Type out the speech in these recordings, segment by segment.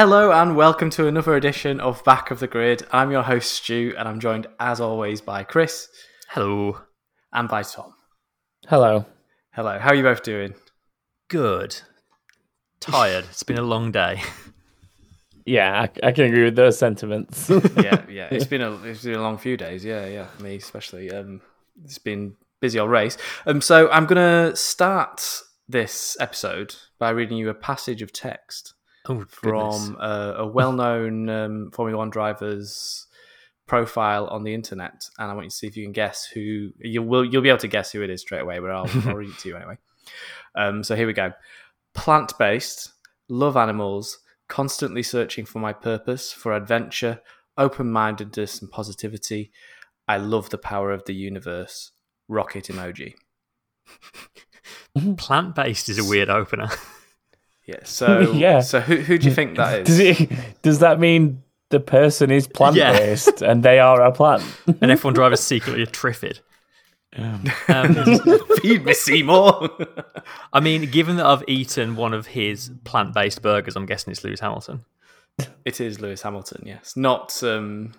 Hello and welcome to another edition of Back of the Grid. I'm your host Stu, and I'm joined as always by Chris Hello. and by Tom. Hello. Hello, how are you both doing? Good. Tired. it's been a long day. Yeah, I, I can agree with those sentiments. Yeah, yeah. It's been a it's been a long few days. Yeah, yeah. Me especially. Um, it's been busy old race. Um, so I'm gonna start this episode by reading you a passage of text Oh, from a, a well-known um, Formula One driver's profile on the internet, and I want you to see if you can guess who you will. You'll be able to guess who it is straight away, but I'll, I'll read it to you anyway. Um, so here we go: plant-based, love animals, constantly searching for my purpose, for adventure, open-mindedness, and positivity. I love the power of the universe. Rocket emoji. Plant based is a weird opener. Yeah. So Yeah. So who who do you think that does it? Does that mean the person is plant based and they are a plant? An F1 driver is secretly a triffid. Um, Feed me Seymour. I mean, given that I've eaten one of his plant based burgers, I'm guessing it's Lewis Hamilton. It is Lewis Hamilton, yes. Not um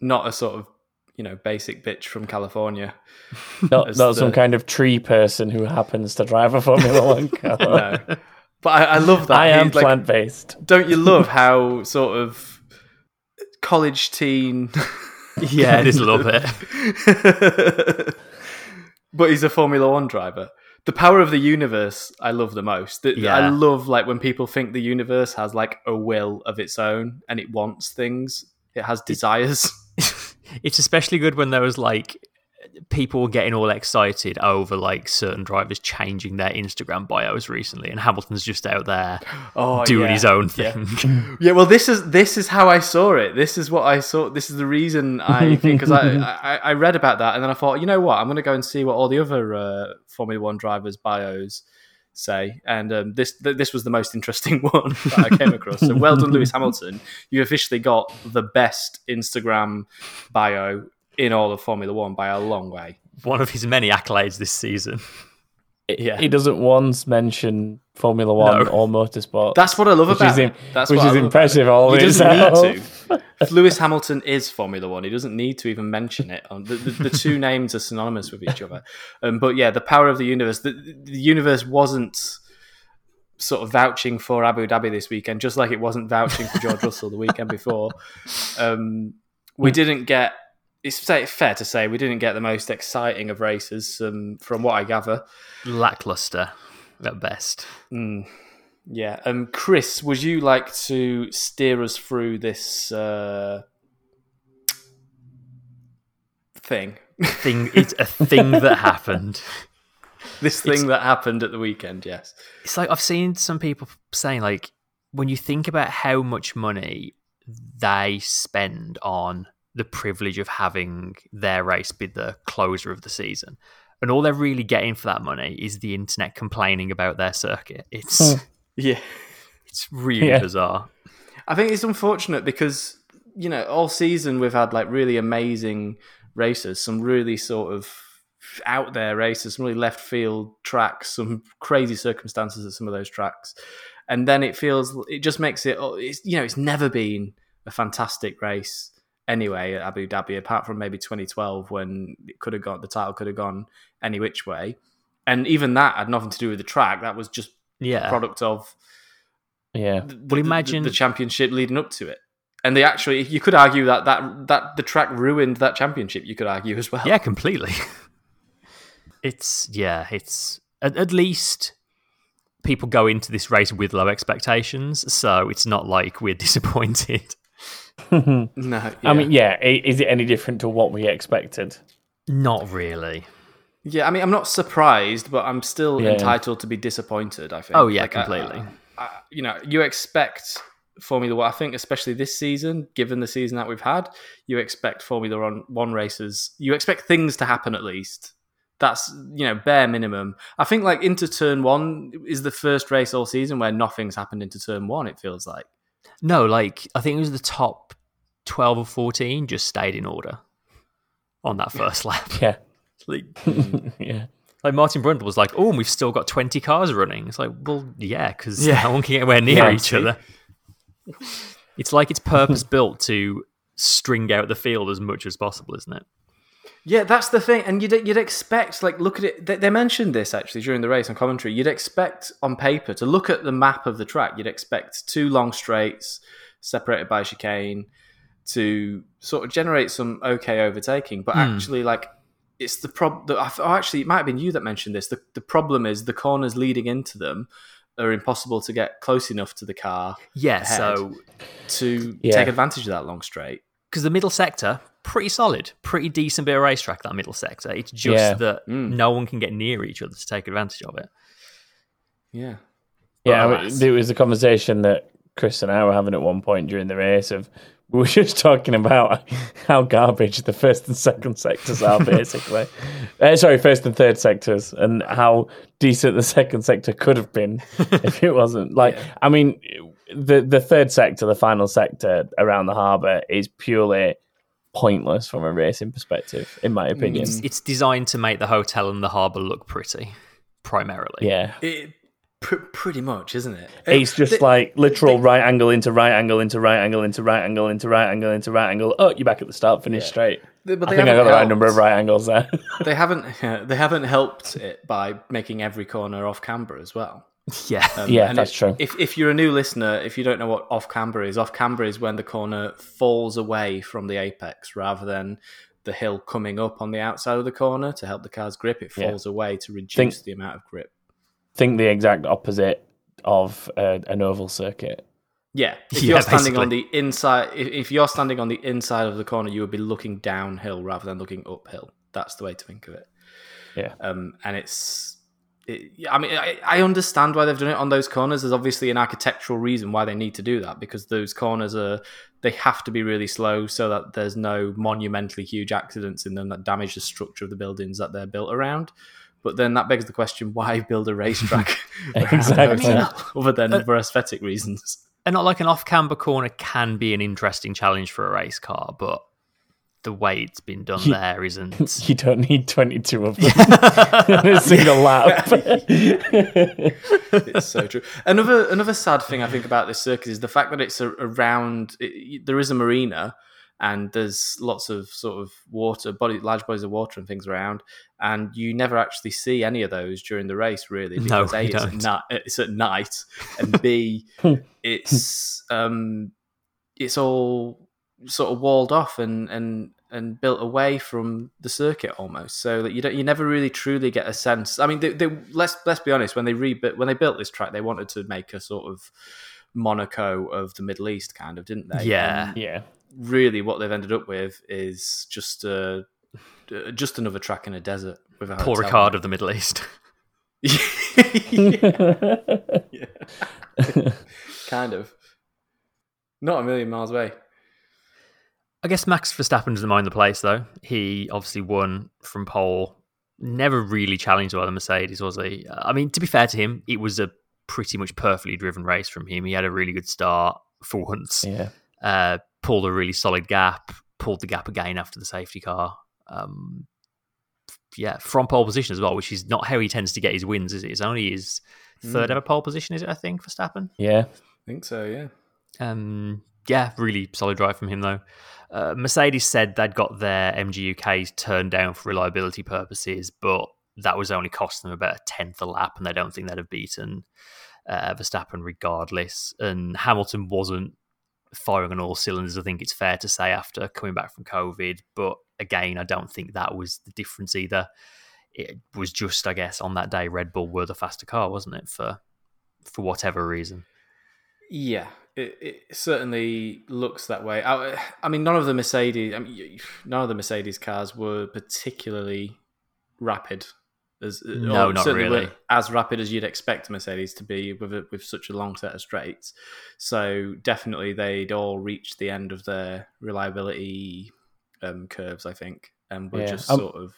not a sort of, you know, basic bitch from California. Not, not the- some kind of tree person who happens to drive a Formula One car. No. But I, I love that. I am like- plant based. Don't you love how sort of college teen Yeah, it is a little bit. but he's a Formula One driver. The power of the universe I love the most. The- I love like when people think the universe has like a will of its own and it wants things. It has desires. It's especially good when there was like people getting all excited over like certain drivers changing their Instagram bios recently, and Hamilton's just out there Oh, doing yeah. his own Yeah. thing. Yeah, well, this is this is how I saw it. This is what I saw. This is the reason I think because I, I I read about that and then I thought, you know what, I'm going to go and see what all the other uh, Formula One drivers' bios say. And um, this th- this was the most interesting one that I came across. So well done, Lewis Hamilton. You officially got the best Instagram bio in all of Formula One by a long way. One of his many accolades this season. Yeah. He doesn't once mention Formula One No. or motorsport. That's what I love about is, him. That's which what I is impressive all He doesn't need to. Lewis Hamilton is Formula One, he doesn't need to even mention it. The, the, the two names are synonymous with each other. Um, but yeah, the power of the universe. The, the universe wasn't sort of vouching for Abu Dhabi this weekend, just like it wasn't vouching for George Russell the weekend before. Um, we didn't get. It's fair to say we didn't get the most exciting of races, um, from what I gather. Lackluster at best. Mm, yeah. Um, Chris, would you like to steer us through this uh, thing? Thing it's a thing that happened. This thing that happened at the weekend, yes. It's like I've seen some people saying like when you think about how much money they spend on the privilege of having their race be the closer of the season. And all they're really getting for that money is the internet complaining about their circuit. It's Hmm. Yeah. it's really Yeah. bizarre. I think it's unfortunate because, you know, all season we've had like really amazing races, some really sort of out there races, some really left field tracks, some crazy circumstances at some of those tracks. And then it feels, it just makes it, it's, you know, it's never been a fantastic race anyway at Abu Dhabi, apart from maybe 2012 when it could have gone, the title could have gone any which way. And even that had nothing to do with the track. That was just Yeah. product of Yeah. the, Well, the- imagine- the, championship leading up to it. And they actually, you could argue that, that that the track ruined that championship. You could argue as well. Yeah, completely. It's yeah, it's at, at least people go into this race with low expectations, so it's not like we're disappointed. No, I mean, yeah. Is it any different to what we expected? Not really. yeah. I mean, I'm not surprised, but I'm still Yeah. entitled to be disappointed. I think. Oh, yeah, I- completely. I- you know, you expect Formula One. I think, especially this season, given the season that we've had, you expect Formula One, one races. You expect things to happen at least. That's you know bare minimum. I think like into turn one is the first race all season where nothing's happened into turn one. It feels like. No, like I think it was the top twelve or fourteen just stayed in order on that first lap. Yeah. Like, yeah. like Martin Brundle was like, "Oh, and we've still got twenty cars running." It's like, well, yeah, because Yeah. no one can get anywhere near Yeah, each see. other. It's like it's purpose built to string out the field as much as possible, isn't it? Yeah, that's the thing, and you'd you'd expect like look at it. They, they mentioned this actually during the race on commentary. You'd expect on paper to look at the map of the track. You'd expect two long straights separated by chicane to sort of generate some okay overtaking, but hmm. actually like it's the problem. Oh, actually, it might have been you that mentioned this. The the problem is the corners leading into them are impossible to get close enough to the car Yeah, so to Yeah. take advantage of that long straight. Because the middle sector, pretty solid, pretty decent bit of racetrack, that middle sector. It's just Yeah. that Mm. no one can get near each other to take advantage of it. Yeah. Yeah, I Well, there was a conversation that Chris and I were having at one point during the race of we were just talking about how garbage the first and second sectors are, basically. uh, sorry, first and third sectors, and how decent the second sector could have been if it wasn't. Like, I mean, the the third sector, the final sector around the harbour, is purely pointless from a racing perspective, in my mm. opinion. It's, it's designed to make the hotel and the harbour look pretty, primarily. Yeah. It, pr- pretty much, isn't it? It's uh, just They- like literal they- right angle into right angle into right angle into right angle into right angle into right angle. Oh, you're back at the start, finish Yeah. straight. They- but I think I got haven't the right number of helped. right angles there. They haven't. they haven't helped it by making every corner off camber as well. Yeah. Um, Yeah, that's it- true. If if you're a new listener, if you don't know what off camber is, off camber is when the corner falls away from the apex rather than the hill coming up on the outside of the corner to help the car's grip. It Yeah. falls away to reduce Think- the amount of grip. think the exact opposite of uh, an oval circuit. Yeah, if Yeah, you're standing on the inside, if, if you're standing on the inside of the corner, you would be looking downhill rather than looking uphill. That's the way to think of it. Yeah. Um, and it's, it, I mean, I, I understand why they've done it on those corners. There's obviously an architectural reason why they need to do that because those corners are they have to be really slow so that there's no monumentally huge accidents in them that damage the structure of the buildings that they're built around. But then that begs the question: Why build a racetrack around a Exactly. other than for aesthetic reasons? And not like an off camber corner can be an interesting challenge for a race car, but the way it's been done You- there isn't. You don't need 22 of them in a single lap. it's so true. Another another sad thing I think about this circuit is the fact that it's a, around. It, there is a marina, and there's lots of sort of water, body, large bodies of water and things around, and you never actually see any of those during the race, really. No, Because a, you it's at, don't. night, it's at night, and b, it's um, it's all sort of walled off and and and built away from the circuit almost, so that you don't you never really truly get a sense. I mean, they, they let's let's be honest. When they rebuilt when they built this track, they wanted to make a sort of Monaco of the Middle East, kind of, didn't they? Yeah. And yeah. really, what they've ended up with is just a just another track in a desert with a Paul hotel. Ricard of the Middle East. yeah, kind of. Not a million miles away. I guess Max Verstappen doesn't mind the place though. He obviously won from pole. Never really challenged by the Mercedes, was he? I mean, to be fair to him, it was a pretty much perfectly driven race from him. He had a really good start for once. yeah. Uh, pulled a really solid gap. Pulled the gap again after the safety car. Um, yeah, from pole position as well, which is not how he tends to get his wins. Is it? It's only his third Mm. ever pole position. Is it? I think Verstappen. Yeah. I think so. Yeah. Um, yeah, really solid drive from him though. Uh, Mercedes said they'd got their MGUKs turned down for reliability purposes, but that was only cost them about a tenth a lap, and they don't think they'd have beaten uh, Verstappen regardless. And Hamilton wasn't firing on all cylinders. I think it's fair to say after coming back from COVID, but again, I don't think that was the difference either. It was just, I guess, on that day, Red Bull were the faster car, wasn't it? For for whatever reason. Yeah, it, it certainly looks that way. I, I mean, none of the Mercedes, I mean, none of the Mercedes cars were particularly rapid. As, No, not really. as rapid as you'd expect a Mercedes to be with a, with such a long set of straights. So definitely, they'd all reached the end of their reliability um, curves, I think, and were Yeah, just um, sort of,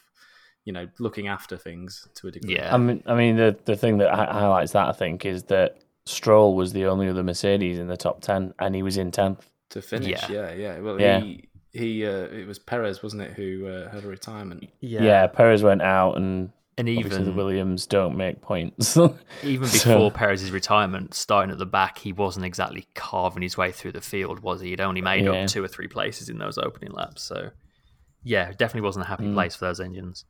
you know, looking after things to a degree. Yeah. I mean, I mean, the the thing that highlights that I think is that Stroll was the only other Mercedes in the top ten, and he was in tenth. to finish. Yeah. Yeah, yeah. Well, Yeah. he he uh, it was Perez, wasn't it, who uh, had a retirement? Yeah. Perez went out, and And Obviously, the even Williams don't make points. even So- before Perez's retirement, starting at the back, he wasn't exactly carving his way through the field, was he? He'd only made Yeah. up two or three places in those opening laps. So, yeah, definitely wasn't a happy Mm. place for those engines.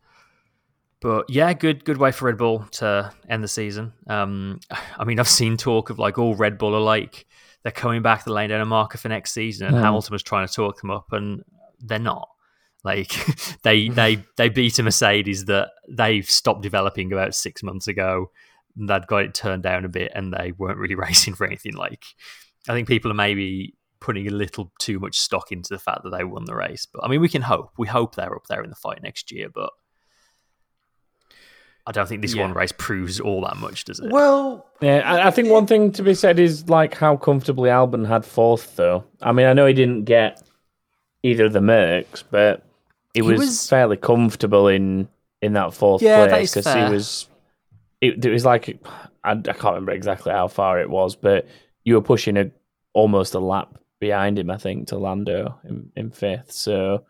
But yeah, good good way for Red Bull to end the season. Um, I mean, I've seen talk of like all Red Bull are like they're coming back to laying down a marker for next season, and Hmm. Hamilton was trying to talk them up, and they're not. Like they they they beat a Mercedes that they've stopped developing about six months ago. They'd got it turned down a bit, and they weren't really racing for anything. Like I think people are maybe putting a little too much stock into the fact that they won the race. But I mean, we can hope. We hope they're up there in the fight next year, but. I don't think this Yeah. one race proves all that much, does it? Well, Yeah, I, I think one thing to be said is like how comfortably Albon had fourth, though. I mean, I know he didn't get either of the Mercs, but he, He was, was- fairly comfortable in in that fourth Yeah, place because he was. It, it was like I, I can't remember exactly how far it was, but you were pushing a almost a lap behind him, I think, to Lando in, in fifth. So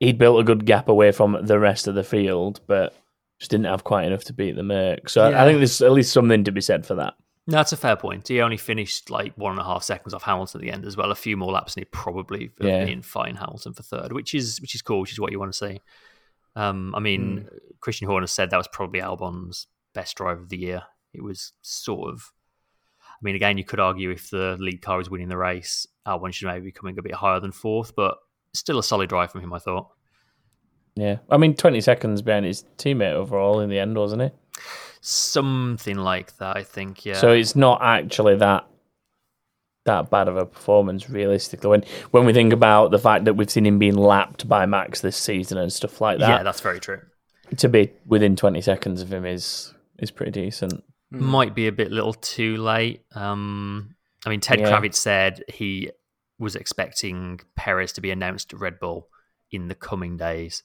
he'd built a good gap away from the rest of the field, but just didn't have quite enough to beat the Merc. So I- Yeah. I think there's at least something to be said for that. No, that's a fair point. He only finished like one and a half seconds off Hamilton at the end as well. A few more laps, and he'd probably have Yeah. been fine Hamilton for third, which is which is cool, which is what you want to see. Um, I mean, Christian Horner said that was probably Albon's best drive of the year. It was sort of. I mean, again, you could argue if the lead car is winning the race, Albon should maybe be coming a bit higher than fourth, but still a solid drive from him, I thought. Yeah, I mean, twenty seconds behind his teammate overall in the end, wasn't it? Something like that, I think. Yeah. So it's not actually that that bad of a performance, realistically. When when we think about the fact that we've seen him being lapped by Max this season and stuff like that. yeah, that's very true. to be within twenty seconds of him is is pretty decent. might be a bit little too late. Um, I mean, Ted Yeah. Kravitz said he was expecting Perez to be announced to Red Bull in the coming days,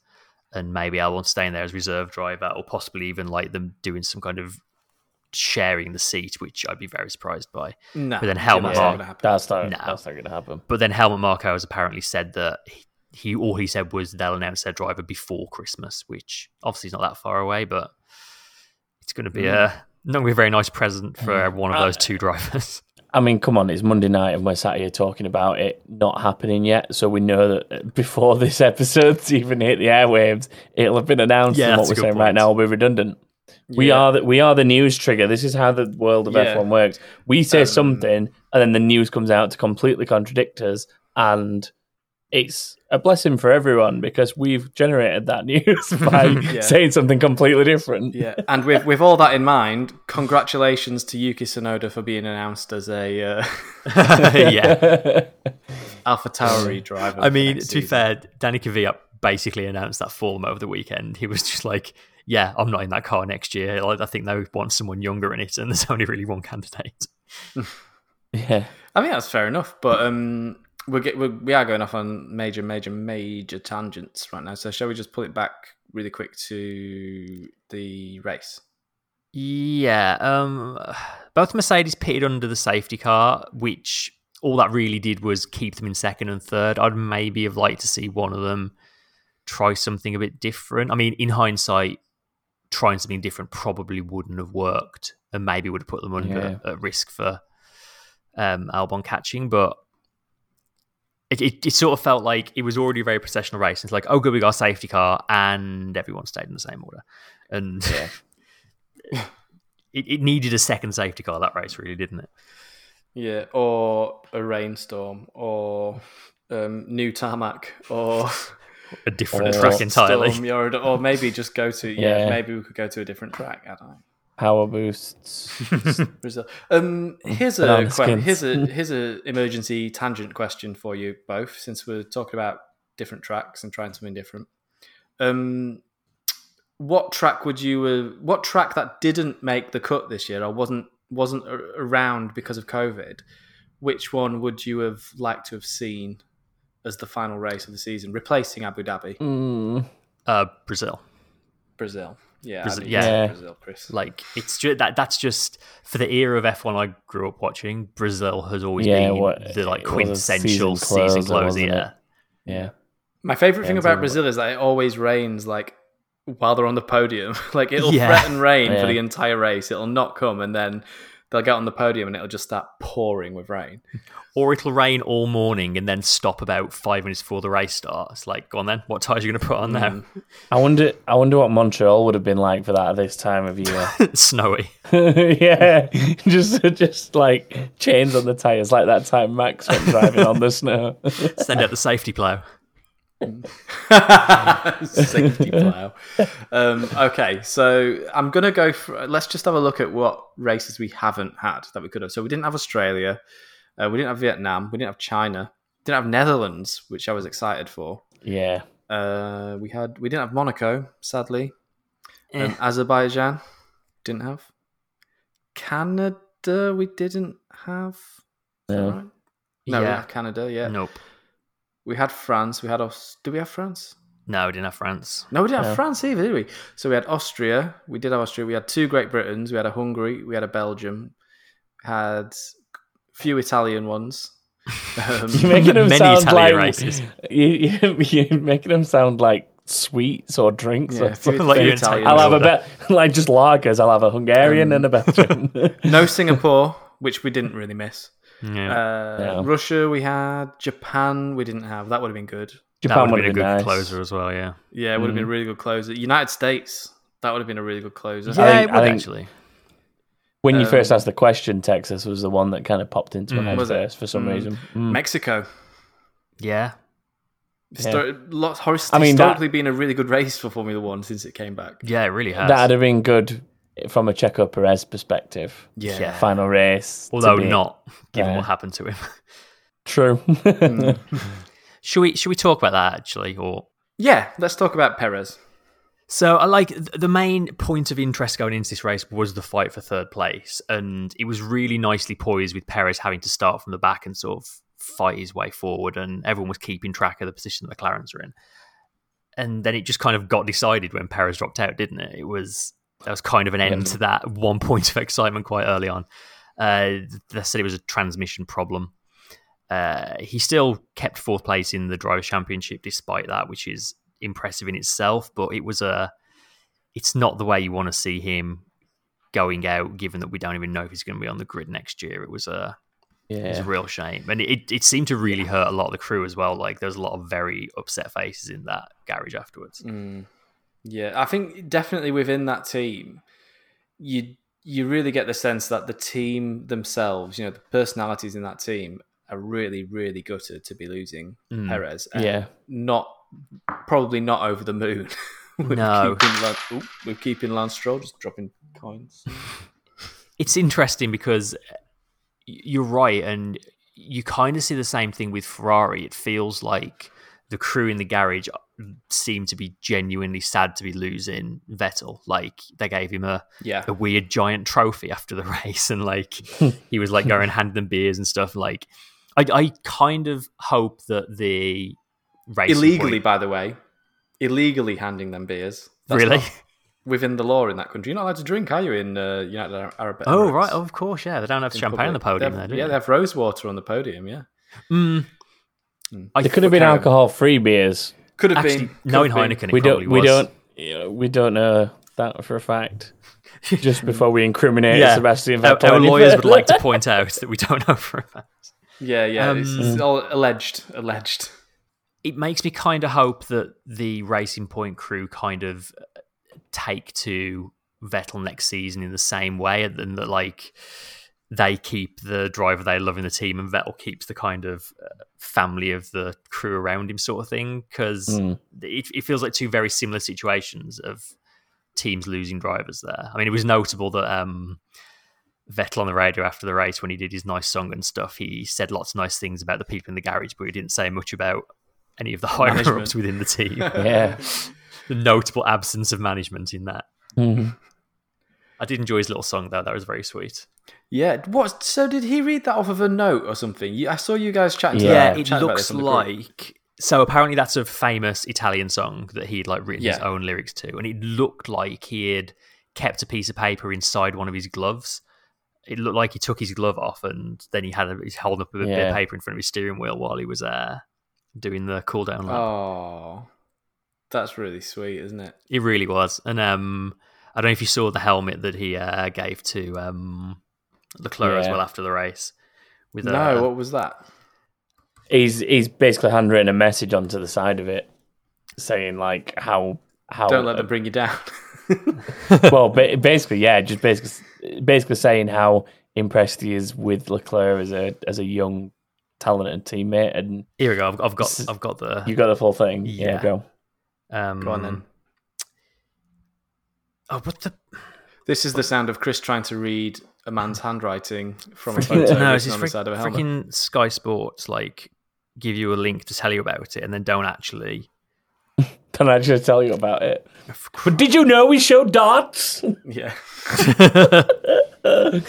and maybe Albon staying there as reserve driver, or possibly even like them doing some kind of sharing the seat, which I'd be very surprised by. no. But then Helmut that's not Marko- gonna happen. That's not No. that's not going to happen. But then Helmut Marko has apparently said that he, he all he said was they'll announce their driver before Christmas, which obviously is not that far away, but it's going to be mm. a not going to be a very nice present for one of those uh, two drivers. I mean, come on, it's Monday night and we're sat here talking about it not happening yet. So we know that before this episode's even hit the airwaves, it'll have been announced. Yeah, and what we're saying right now will be redundant. We Yeah. are the, we are the news trigger. This is how the world of Yeah. F1 works. We say Um, something, and then the news comes out to completely contradict us, and it's a blessing for everyone because we've generated that news by Yeah. saying something completely different. Yeah, and with with all that in mind, congratulations to Yuki Tsunoda for being announced as a uh, yeah. Alpha Tauri driver. I mean, next to be season. fair, Danny Kvyat basically announced that for them over the weekend. He was just like, "Yeah, I'm not in that car next year. Like, I think they want someone younger in it, and there's only really one candidate." yeah. I think that's fair enough, but um, we're, get, we're we are going off on major, major, major tangents right now. So shall we just pull it back really quick to the race? Yeah, um, both Mercedes pitted under the safety car, which all that really did was keep them in second and third. I'd maybe have liked to see one of them try something a bit different. I mean, in hindsight, trying something different probably wouldn't have worked, and maybe would have put them under at risk for um, Albon catching. But it, it, it sort of felt like it was already a very processional race. It's like, oh, good, we got a safety car, and everyone stayed in the same order, and. It, it needed a second safety car that race, really, didn't it? Yeah, or a rainstorm, or um, new tarmac, or A different Or track entirely. storm, or, or maybe just go to yeah, Yeah. maybe we could go to a different track. I don't know. Power boosts. Brazil. Um, here's a Banana que- here's a here's a emergency tangent question for you both, since we're talking about different tracks and trying something different. Um, what track would you? Uh, what track that didn't make the cut this year or wasn't wasn't around because of COVID? Which one would you have liked to have seen as the final race of the season, replacing Abu Dhabi, Mm. Uh, Brazil. Brazil? Yeah, Brazil- yeah. Yeah. Brazil, Chris. Like it's just that that's just for the era of F1 I grew up watching. Brazil has always Yeah, been what- the like it was a quintessential season season closer, closer. wasn't it? Yeah, Yeah. My favorite thing about Brazil is that it always rains like while they're on the podium. like it'll Yeah. threaten rain Yeah. for the entire race. It'll not come, and then they'll get on the podium and it'll just start pouring with rain. Or it'll rain all morning and then stop about five minutes before the race starts. Like, go on then. What tires are you going to put on now? Hmm. I wonder. I wonder what Montreal would have been like for that at this time of year. Snowy. yeah, just just like chains on the tires, like that time Max went driving on the snow. Send out the safety plough. Safety plow. Um, okay, so I'm gonna go. For, let's just have a look at what races we haven't had that we could have. So we didn't have Australia, uh, we didn't have Vietnam, we didn't have China, didn't have Netherlands, which I was excited for. Yeah, Uh, we had we didn't have Monaco, sadly. Eh. Um, Azerbaijan didn't have. Canada we didn't have. Is No. right? No, we yeah. Canada. Yeah, Nope. We had France. We had Aus- Did we have France? No, we didn't have France. No, we didn't have France either, did we? So we had Austria. We did have Austria. We had two Great Britains. We had a Hungary. We had a Belgium. Had a few Italian ones. Um, you're making them Many sound Italian like races. You, you, you're making them sound like sweets or drinks. yeah, or a few something. Like few Italian I'll have a order. bet, like just lagers. I'll have a Hungarian Um, and a Belgian. No Singapore, which we didn't really miss. Yeah. Uh, No. Russia, we had. Japan, we didn't have. That would have been good. Japan would have been a good nice. closer as well, yeah. Yeah, it would have been a Mm. really good closer. United States, that would have been a really good closer. Yeah. Yeah, think- it I think- actually. When you Um, first asked the question, Texas was the one that kind of popped into my Mm. head Was it? for some Mm. reason. Mm. Mexico. Yeah. Histor- lots, hor- I mean, that- been a really good race for Formula One since it came back. Yeah, it really has. That'd have been good from a Checo Perez perspective. Yeah. Final race. Although be- not, given Yeah. what happened to him. True. should we should we talk about that actually? Or Yeah, let's talk about Perez. So I like the main point of interest going into this race was the fight for third place, and it was really nicely poised with Perez having to start from the back and sort of fight his way forward, and everyone was keeping track of the position that the McLarens are in. And then it just kind of got decided when Perez dropped out, didn't it? It was that was kind of an end Yeah. to that one point of excitement quite early on. Uh, they said it was a transmission problem. Uh, he still kept fourth place in the Drivers' Championship despite that, which is impressive in itself. But it was a, it's not the way you want to see him going out, given that we don't even know if he's going to be on the grid next year. It was a, it was a real shame, and it, it seemed to really hurt a lot of the crew as well. Like there was a lot of very upset faces in that garage afterwards. Mm. Yeah, I think definitely within that team, you you really get the sense that the team themselves, you know, the personalities in that team are really, really gutted to be losing Mm. Perez. Yeah. not probably not over the moon. with No. keeping Lan- oop, with keeping Lance Stroll just dropping coins. it's interesting because you're right, and you kind of see the same thing with Ferrari. It feels like the crew in the garage seemed to be genuinely sad to be losing Vettel. Like they gave him a, Yeah, a weird giant trophy after the race, and like he was like going and handing them beers and stuff. Like I, I kind of hope that the race illegally, by the way, illegally handing them beers. That's really. within the law in that country. You're not allowed to drink, are you? In uh, United Arab Emirates? Oh right, of course, yeah. They don't have in champagne on the podium They there, have- do yeah, they? they have rose water on the podium. Yeah, Mm. Mm. There could have been alcohol-free beers. could have Actually, been. could knowing have been. Heineken, it We don't. We was. don't. you know, We don't know that for a fact. Just before we incriminate Yeah. Sebastian Our, Vettel, our any lawyers would like to point out that we don't know for a fact. Yeah, yeah. it's, Um, it's all alleged. Alleged. It makes me kind of hope that the Racing Point crew kind of uh, take to Vettel next season in the same way, and that like they keep the driver they love in the team, and Vettel keeps the kind of uh, family of the crew around him, sort of thing. Because Mm. it, it feels like two very similar situations of teams losing drivers there. I mean, it was notable that um, Vettel on the radio after the race, when he did his nice song and stuff, he said lots of nice things about the people in the garage, but he didn't say much about any of the higher ups within the team. Yeah. the notable absence of management in that. Mhm. I did enjoy his little song though; that was very sweet. Yeah. What? So did he read that off of a note or something? You- I saw you guys chatting. Yeah, to it chatting looks this on the group. like. So apparently, that's a famous Italian song that he'd like written his own lyrics to, and it looked like he had kept a piece of paper inside one of his gloves. It looked like he took his glove off, and then he had a, he's holding up a bit of paper in front of his steering wheel while he was uh, doing the cool down lap. Oh. That's really sweet, isn't it? It really was. And um, I don't know if you saw the helmet that he uh, gave to um, Leclerc as well after the race. With uh, No, what was that? He's he's basically handwritten a message onto the side of it, saying like how how Don't let them bring you down. well, basically, yeah, just basically basically saying how impressed he is with Leclerc as a as a young, talented teammate, and here we go. I've, I've got I've got the you got the full thing. Yeah, Yeah. go. um, Go on then. Oh, what the? This is the sound of Chris trying to read a man's handwriting from a photo No, written it's just on the side of a helmet. freaking Sky Sports like give you a link to tell you about it, and then don't actually. Can I just tell you about it? But did you know we showed darts? Yeah.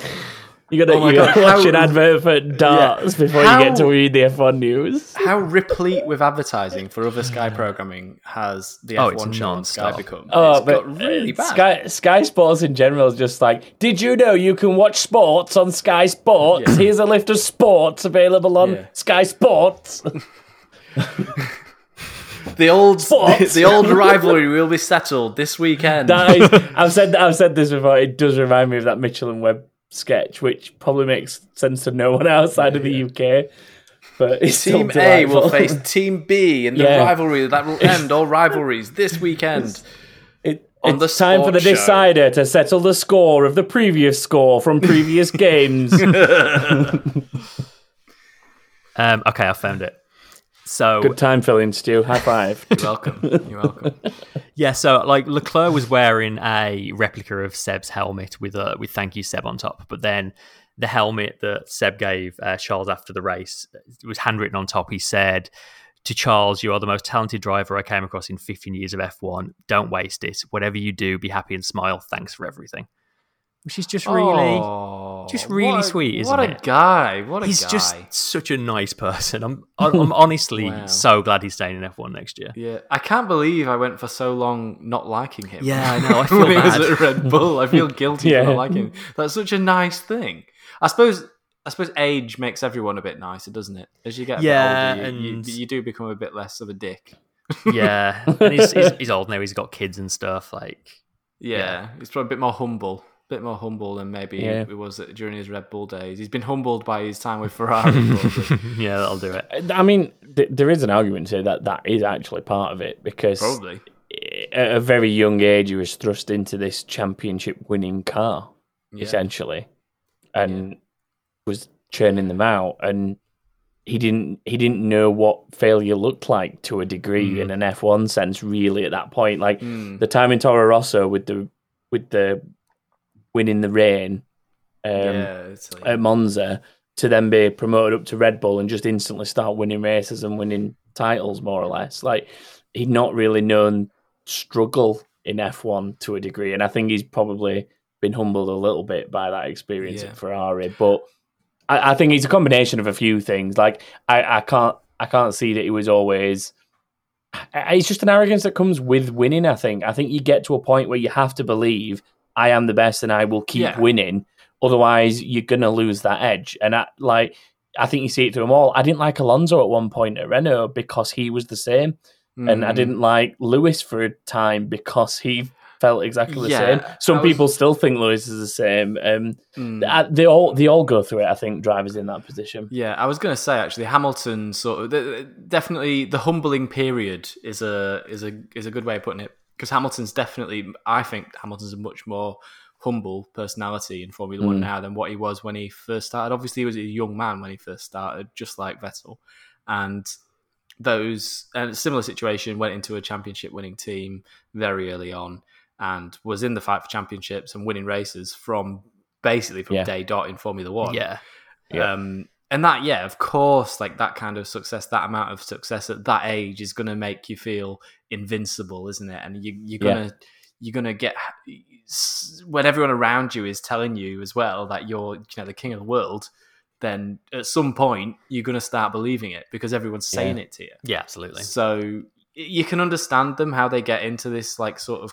You gotta, Oh you gotta God, watch how- an advert for darts before How- you get to read the F1 news. How replete with advertising for other Sky programming has the Oh, F1 it's show on Sky become? Oh, it's but got really bad. Sky Sky Sports in general is just like, did you know you can watch sports on Sky Sports? Yeah. Here's a list of sports available on Yeah. Sky Sports. The old, Sports. the old rivalry will be settled this weekend. That is, I've said I've said this before. It does remind me of that Mitchell and Webb sketch, which probably makes sense to no one outside of the UK. But it's Team A will face Team B in the Yeah. rivalry that will end all rivalries this weekend. It, on the it's time for the sports show. decider to settle the score of the previous score from previous games. Um, okay, I found it. So Good time filling, Stu. High five. You're welcome. You're welcome. yeah, so like Leclerc was wearing a replica of Seb's helmet with a with "Thank you Seb" on top, but then the helmet that Seb gave uh, Charles after the race it was handwritten on top. He said. To Charles, you are the most talented driver I came across in 15 years of F1. Don't waste it. Whatever you do, be happy and smile. Thanks for everything. Which is just really, Oh, just really a- sweet, isn't it? What a guy! What a he's guy! just such a nice person. I'm, I'm honestly Wow. so glad he's staying in F1 next year. Yeah, I can't believe I went for so long not liking him. Yeah, I know, I feel when he was at Red Bull. I feel guilty Yeah. for not liking him. That's such a nice thing. I suppose. I suppose age makes everyone a bit nicer, doesn't it? As you get Yeah, older, you, and- you, you do become a bit less of a dick. Yeah, and he's, he's, he's old now. He's got kids and stuff. Like, Yeah, Yeah. he's probably a bit more humble, bit more humble than maybe Yeah. it was during his Red Bull days. He's been humbled by his time with Ferrari. yeah, that'll do it. I mean, th- there is an argument to say that that is actually part of it because probably. at a very young age, he was thrust into this championship winning car, Yeah. essentially, and was churning them out. And he didn't he didn't know what failure looked like to a degree Mm. in an F one sense, really. At that point, like Mm. the time in Toro Rosso with the with the winning the rain, um, yeah, like, at Monza to then be promoted up to Red Bull and just instantly start winning races and winning titles, more or less. Like he'd not really known struggle in F1 to a degree, and I think he's probably been humbled a little bit by that experience Yeah. at Ferrari. But I, I think it's a combination of a few things. Like I, I can't I can't see that he was always. It's just an arrogance that comes with winning. I think. I think you get to a point where you have to believe I am the best and I will keep Yeah. winning. Otherwise, you're gonna lose that edge. And I like, I think you see it through them all. I didn't like Alonso at one point at Renault because he was the same, and I mm. didn't like Lewis for a time because he felt exactly the Yeah, same. Some was- people still think Lewis is the same. Um, Mm. They all they all go through it. I think drivers in that position. Yeah, I was going to say actually, Hamilton sort of the- definitely the humbling period is a is a is a good way of putting it because Hamilton's definitely I think Hamilton's a much more humble personality in Formula One Mm. now than what he was when he first started. Obviously, he was a young man when he first started, just like Vettel, and those and a similar situation went into a championship winning team very early on and was in the fight for championships and winning races from basically from Yeah. day dot in Formula One. Yeah, Yeah. Um, and that, yeah, of course, like that kind of success, that amount of success at that age is going to make you feel invincible, isn't it? And you, you're gonna, you're gonna get when everyone around you is telling you as well that you're, you know, the king of the world. Then at some point you're gonna start believing it because everyone's saying it to you. yeah, absolutely. So you can understand them how they get into this like sort of,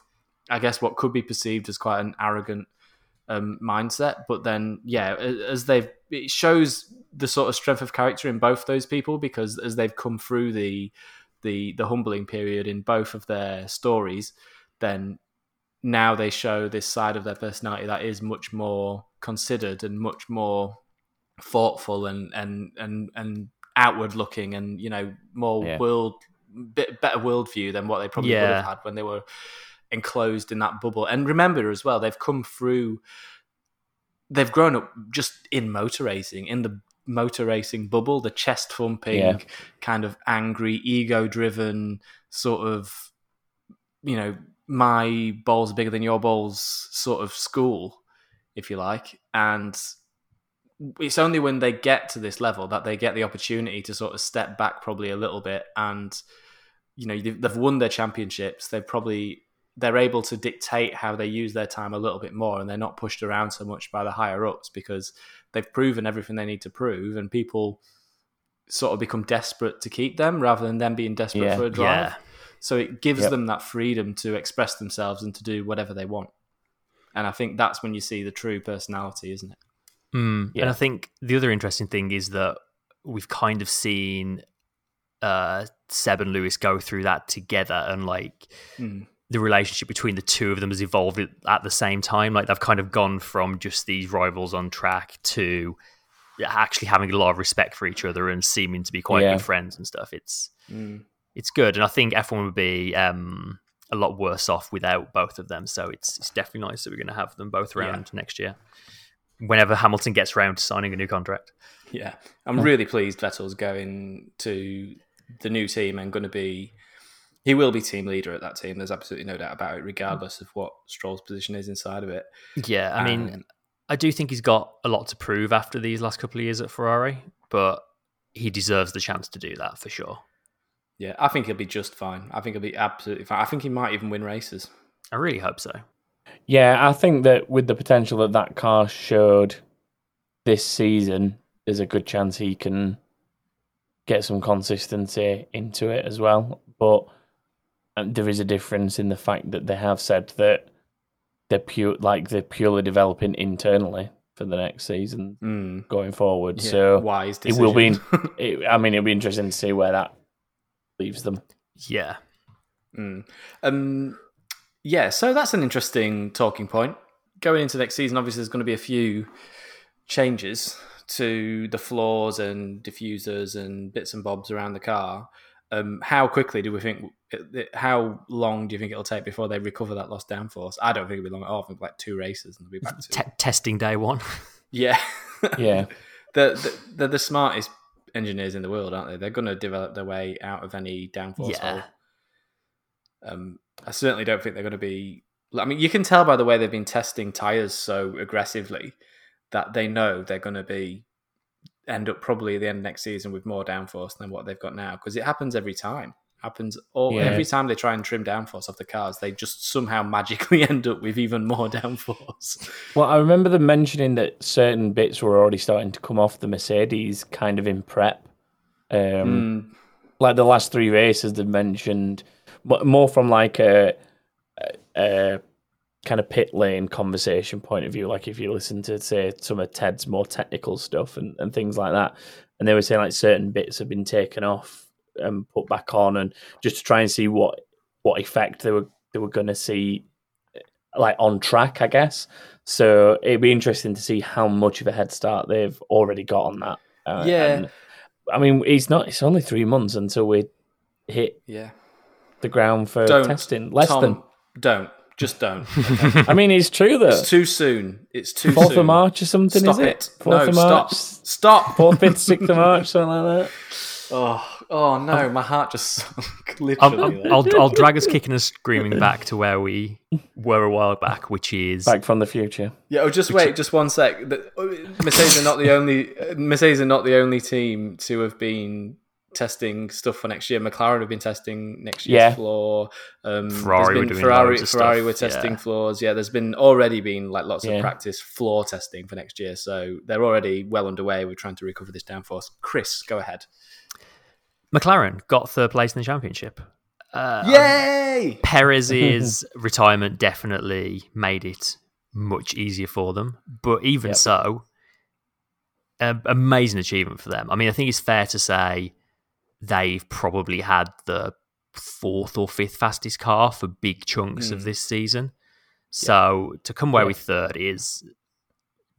I guess what could be perceived as quite an arrogant um, mindset. But then, yeah, as they've it shows the sort of strength of character in both those people because as they've come through the the the humbling period in both of their stories, then now they show this side of their personality that is much more considered and much more thoughtful and and and and outward looking and you know more Yeah. world bit better worldview than what they probably would have had when they were enclosed in that bubble. And remember as well, they've come through. They've grown up just in motor racing, in the motor racing bubble, the chest thumping, Yeah. kind of angry, ego driven sort of, you know, my balls are bigger than your balls sort of school, if you like. And it's only when they get to this level that they get the opportunity to sort of step back probably a little bit and you know they've they've won their championships they've probably they're able to dictate how they use their time a little bit more and they're not pushed around so much by the higher ups because they've proven everything they need to prove and people sort of become desperate to keep them rather than them being desperate Yeah. for a drive Yeah. so it gives Yep. them that freedom to express themselves and to do whatever they want and i think that's when you see the true personality isn't it Mm. Yeah. And I think the other interesting thing is that we've kind of seen uh, Seb and Lewis go through that together, and like Mm. The relationship between the two of them has evolved at- at the same time. Like they've kind of gone from just these rivals on track to actually having a lot of respect for each other and seeming to be quite Yeah. good friends and stuff. It's Mm. it's good, and I think F1 would be um, a lot worse off without both of them. So it's it's definitely nice that we're going to have them both Yeah. around next year. Whenever Hamilton gets around to signing a new contract. Yeah, I'm really pleased Vettel's going to the new team and going to be. He will be team leader at that team. There's absolutely no doubt about it, regardless of what Stroll's position is inside of it. Yeah, I mean, Um, I do think he's got a lot to prove after these last couple of years at Ferrari, but he deserves the chance to do that for sure. yeah, I think he'll be just fine. I think he'll be absolutely fine. I think he might even win races. I really hope so. Yeah, I think that with the potential that that car showed this season, there's a good chance he can get some consistency into it as well. But um, there is a difference in the fact that they have said that they're pure, like they're purely developing internally for the next season Mm. going forward. Yeah, so wise it will be. It, I mean, it'll be interesting to see where that leaves them. Yeah. Mm. Um, yeah, so that's an interesting talking point. Going into next season, obviously, there's going to be a few changes to the floors and diffusers and bits and bobs around the car. Um, how quickly do we think? How long do you think it'll take before they recover that lost downforce? I don't think it'll be long at all. I think like two races and they'll be back to Te- testing day one. yeah. Yeah, they're, they're the smartest engineers in the world, aren't they? They're going to develop their way out of any downforce Yeah. hole. Um, I certainly don't think they're going to be. I mean, you can tell by the way they've been testing tires so aggressively that they know they're going to be end up probably at the end of next season with more downforce than what they've got now because it happens every time. Happens all Yeah. every time they try and trim downforce off the cars, they just somehow magically end up with even more downforce. Well, I remember them mentioning that certain bits were already starting to come off the Mercedes kind of in prep. Um, Mm, Like the last three races, they've mentioned mo- more from like a, a, a kind of pit lane conversation point of view. Like if you listen to, say, some of Ted's more technical stuff and, and things like that. And they were saying like certain bits have been taken off and put back on, and just to try and see what what effect they were they were going to see like on track, I guess. So it'd be interesting to see how much of a head start they've already got on that. Uh, Yeah. and, I mean, it's not. It's only three months until we hit yeah. the ground for Don't testing. Less Tom, don't. Just don't. Okay? I mean, it's true though. it's too soon. It's too fourth soon. of March or something. Stop is it. it? Fourth no, of March. stop. Stop. Fourth, fifth, sixth of March, something like that. Oh, oh no, my heart just sunk. I'll, Literally. I'll, I'll drag us kicking and screaming back to where we were a while back, which is Back from the future. Yeah, oh, just wait, just one sec. The- uh, Mercedes are not the only uh, Mercedes are not the only team to have been testing stuff for next year. McLaren have been testing next year's Yeah. floor. Um, Ferrari been doing Ferrari, loads of Ferrari stuff, were testing yeah. floors. Yeah, there's been already been like lots Yeah. of practice floor testing for next year. So they're already well underway with trying to recover this downforce. Chris, go ahead. McLaren got third place in the championship. Uh, Yay! Perez's retirement definitely made it much easier for them. But even Yep. so, a- amazing achievement for them. I mean, I think it's fair to say they've probably had the fourth or fifth fastest car for big chunks of Mm. this season. So to come away Yeah. with third is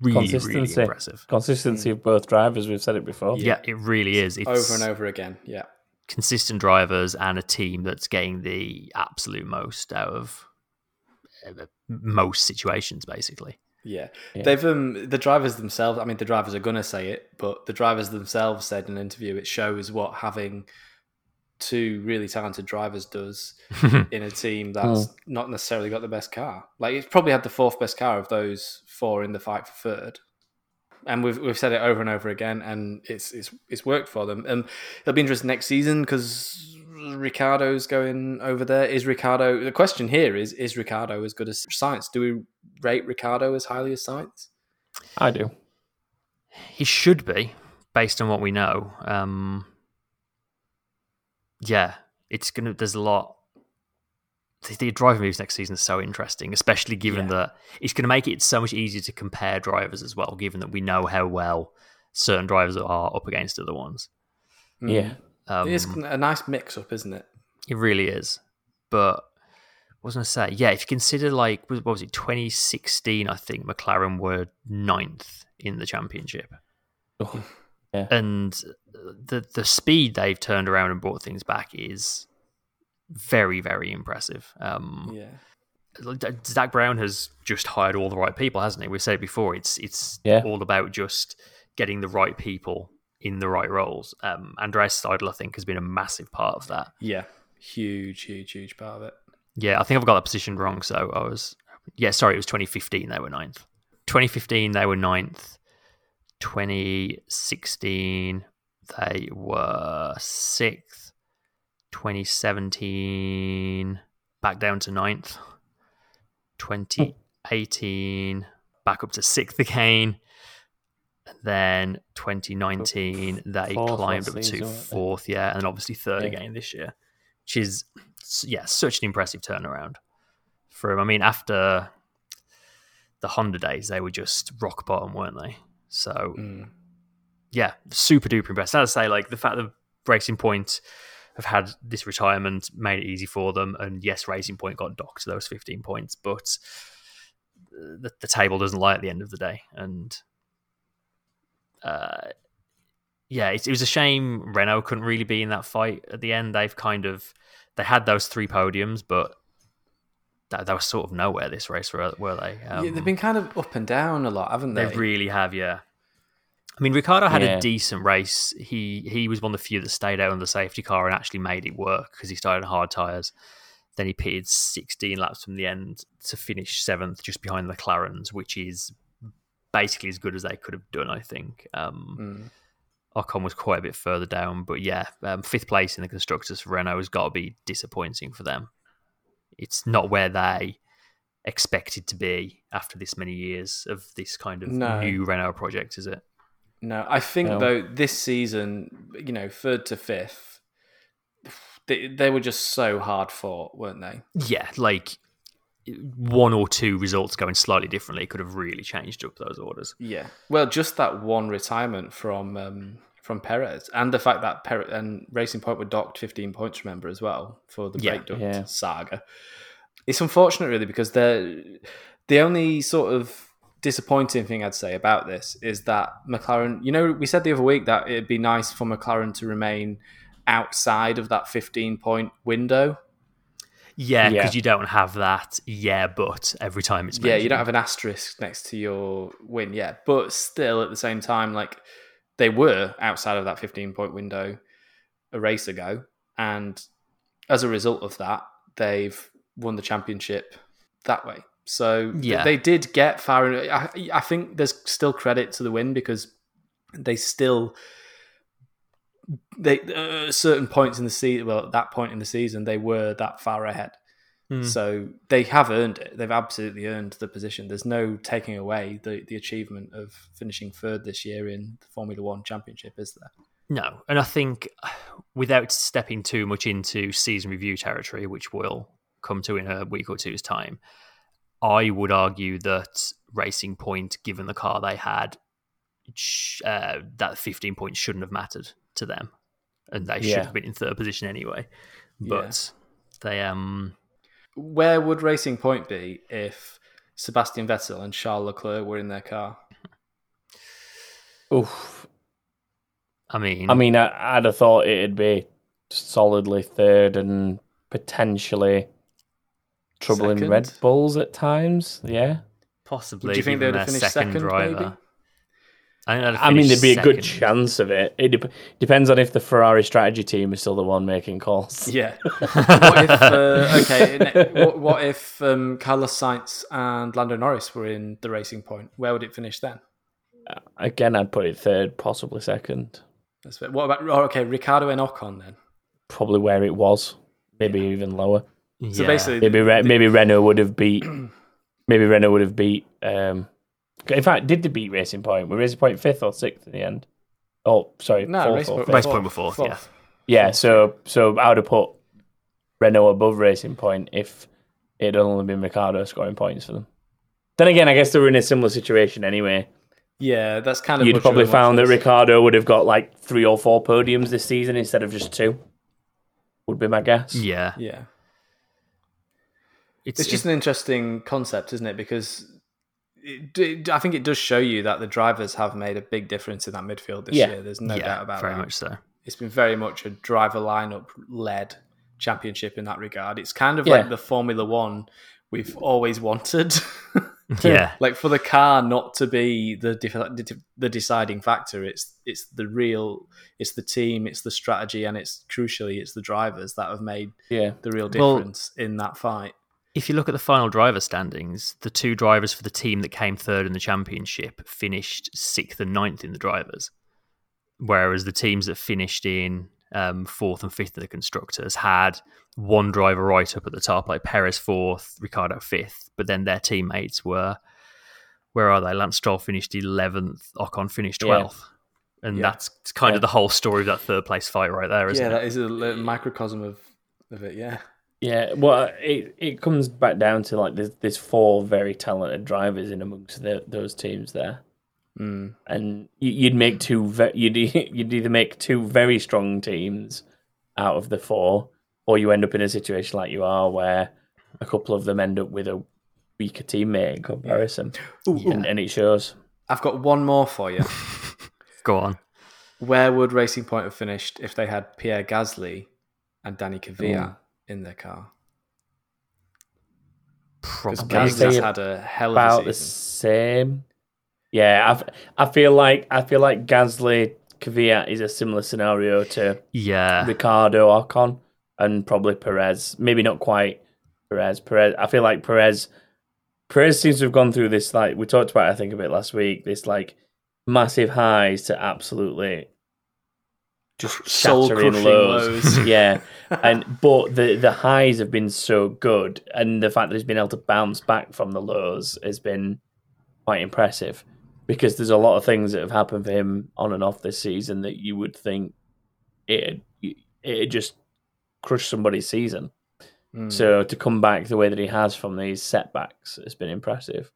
really, really Consistency. impressive. Consistency of both drivers. We've said it before. Yeah, it really is. It's over and over again. Yeah. consistent drivers and a team that's getting the absolute most out of uh, most situations, basically. Yeah. Yeah. They've um the drivers themselves I mean the drivers are gonna say it, but the drivers themselves said in an interview it shows what having two really talented drivers does in a team that's not necessarily got the best car. Like it's probably had the fourth best car of those four in the fight for third. And we've we've said it over and over again, and it's it's it's worked for them. And it'll be interesting next season because Ricciardo's going over there. Is Ricciardo? The question here is: Is Ricciardo as good as Sainz? Do we rate Ricciardo as highly as Sainz? I do. he should be, based on what we know. Um, yeah, it's gonna. There's a lot. The, the driver moves next season is so interesting, especially given Yeah. that it's going to make it so much easier to compare drivers as well. Given that we know how well certain drivers are up against other ones. Mm. Yeah. Um, it is a nice mix up, isn't it? It really is. But what was I going to say? Yeah, if you consider like what was it, 2016? I think McLaren were ninth in the championship, Oh, and the the speed they've turned around and brought things back is very very impressive. Um, Yeah. Zak Brown has just hired all the right people, hasn't he? We've said it before. It's it's Yeah. all about just getting the right people in the right roles. Um, Andreas Seidl, I think, has been a massive part of that. Yeah. Huge, huge, huge part of it. Yeah, I think I've got that position wrong. So I was, yeah, sorry, it was 2015 they were ninth. 2015 they were ninth. 2016 they were sixth. 2017 back down to ninth. 2018 back up to sixth again. Then 2019 they Fourth climbed up to fourth, yeah, and then obviously third Yeah. again this year, which is yeah, such an impressive turnaround for him. I mean, after the Honda days, they were just rock bottom, weren't they? So Mm. yeah, super duper impressed. As I say, like the fact that Racing Point have had this retirement made it easy for them, and yes, Racing Point got docked those fifteen points, but the, the table doesn't lie at the end of the day, and uh, yeah, it, it was a shame Renault couldn't really be in that fight at the end. They've kind of they had those three podiums, but that, that was sort of nowhere this race, were, were they? Um, yeah, they've been kind of up and down a lot, haven't they? they really have, yeah. I mean, Ricciardo had Yeah. a decent race. He he was one of the few that stayed out on the safety car and actually made it work because he started on hard tires. Then he pitted 16 laps from the end to finish seventh, just behind the McLarens, which is basically as good as they could have done, I think. Um, Mm. Ocon was quite a bit further down, but yeah, um, fifth place in the constructors for Renault has got to be disappointing for them. It's not where they expected to be after this many years of this kind of No. new Renault project, is it? No, I think No. though this season, you know, third to fifth, they they were just so hard fought, weren't they? Yeah, like one or two results going slightly differently could have really changed up those orders. Yeah. Well, just that one retirement from um, from Perez, and the fact that Perez and Racing Point were docked 15 points, remember as well for the Yeah. brake duct Yeah. saga. It's unfortunate, really, because they're the only sort of disappointing thing I'd say about this is that McLaren. You know, we said the other week that it'd be nice for McLaren to remain outside of that 15 point window. Yeah, Yeah. because you don't have that. Yeah, but every time it's Yeah, you don't have an asterisk next to your win Yeah, but still at the same time, like they were outside of that 15 point window a race ago, and as a result of that, they've won the championship that way. So Yeah. they did get far. I, I think there's still credit to the win because they still they uh, certain points in the season. Well, at that point in the season, they were that far ahead. Hmm. So they have earned it. They've absolutely earned the position. There's no taking away the, the achievement of finishing third this year in the Formula One Championship, is there? No, and I think without stepping too much into season review territory, which we'll come to in a week or two's time, I would argue that Racing Point, given the car they had, uh, that 15 points shouldn't have mattered to them. and they should Yeah. have been in third position anyway. But they um Where would Racing Point be if Sebastian Vettel and Charles Leclerc were in their car? Oof. I mean I mean, I, I'd have thought it'd be solidly third and potentially troubling Second? Red Bulls at times. Yeah. possibly Do you think they'd have finished second, second, driver. maybe? I, think I mean, there'd be a good chance of it. It dep depends on if the Ferrari strategy team is still the one making calls. Yeah. what if, uh, okay, what, what if um, Carlos Sainz and Lando Norris were in the Racing Point? Where would it finish then? Again, I'd put it third, possibly second. That's fair. What about, oh, okay, Ricciardo and Ocon then? Probably where it was, maybe even lower. So Yeah. basically, Maybe Re- the- maybe Renault would have beat. maybe Renault would have beat. Um, in fact, did they beat Racing Point? Were Racing Point fifth or sixth in the end? Oh, sorry, no, fourth Racing or Point, fifth. Racing Point were fourth, yeah. Yeah, so so I would have put Renault above Racing Point if it had only been Ricciardo scoring points for them. Then again, I guess they were in a similar situation anyway. Yeah, that's kind of. You'd probably found that. Ricciardo would have got like three or four podiums this season instead of just two. Would be my guess. yeah. Yeah. It's, It's just an interesting concept, isn't it? Because it, I think it does show you that the drivers have made a big difference in that midfield this Yeah. year. There's no yeah, doubt about very that. Very much so. It's been very much a driver lineup led championship in that regard. It's kind of Yeah. like the Formula One we've always wanted. Yeah. like for the car not to be the def- the deciding factor. It's it's the real, it's the team, it's the strategy, and it's crucially it's the drivers that have made Yeah. the real Well- difference in that fight. If you look at the final driver standings, the two drivers for the team that came third in the championship finished sixth and ninth in the drivers, whereas the teams that finished in um, fourth and fifth in the constructors had one driver right up at the top, like Perez fourth, Ricciardo fifth, but then their teammates were where are they? Lance Stroll finished eleventh, Ocon finished Yeah. twelfth, and Yeah. that's kind Yeah. of the whole story of that third place fight right there, isn't yeah, it? Yeah, that is a microcosm of of it. Yeah, Yeah, well, it it comes back down to like there's there's four very talented drivers in amongst the, those teams there, mm. and you- you'd make two ve- you'd you'd either make two very strong teams out of the four, or you end up in a situation like you are where a couple of them end up with a weaker teammate in comparison, and, and it shows. I've got one more for you. Go on. Where would Racing Point have finished if they had Pierre Gasly and Danny Kvyat in their car? Because Probably. I'd say Gasly's had a hell of a About the same. Yeah, I I feel like I feel like Gasly Kvyat is a similar scenario to Yeah. Ricciardo Ocon and probably Perez. Maybe not quite Perez. Perez. I feel like Perez. Perez seems to have gone through this like we talked about. I think a bit last week. This like massive highs to absolutely just shattering Soul-crushing lows. lows. yeah, and but the the highs have been so good, and the fact that he's been able to bounce back from the lows has been quite impressive. Because there's a lot of things that have happened for him on and off this season that you would think it it just crushed somebody's season. Mm. So to come back the way that he has from these setbacks has been impressive.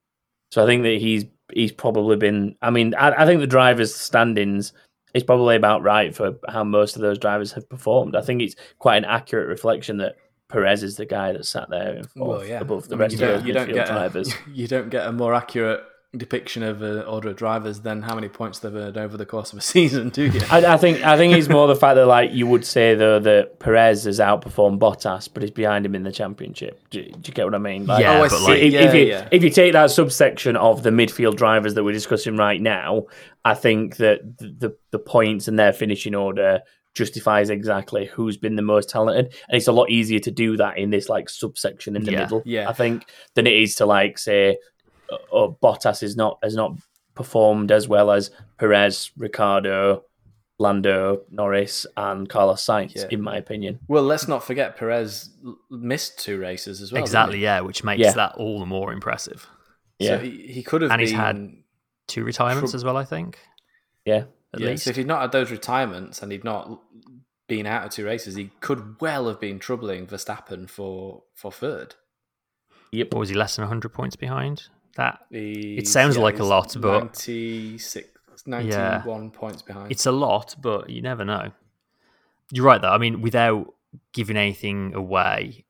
So I think that he's he's probably been. I mean, I, I think the drivers' standings is probably about right for how most of those drivers have performed. I think it's quite an accurate reflection that Perez is the guy that sat there in fourth well, yeah. above the I mean, rest of don't, you don't get drivers. A, you don't get a more accurate depiction of an order of drivers than how many points they've earned over the course of a season, do you? I, I think I think it's more the fact that like you would say though that Perez has outperformed Bottas, but he's behind him in the championship. Do, do you get what I mean? Like, Yeah, Oh, I but like- if, yeah, if you yeah. if you take that subsection of the midfield drivers that we're discussing right now, I think that the the, the points and their finishing order justifies exactly who's been the most talented, and it's a lot easier to do that in this like subsection in the Yeah, middle. yeah. I think than it is to like say, oh, Bottas is not has not performed as well as Perez, Ricciardo. Lando, Norris, and Carlos Sainz, Yeah. in my opinion. Well, let's not forget Perez missed two races as well. exactly, yeah, which makes Yeah. that all the more impressive. So Yeah. he, he could have And been. he's had Two retirements True. as well, I think. Yeah, At yeah, least. so if he'd not had those retirements and he'd not been out of two races, he could well have been troubling Verstappen for for third. yep. Or was he less than 100 points behind? That He's- sounds like a lot, but- 96, 91 points behind. It's a lot, but you never know. You're right, though. I mean, without giving anything away,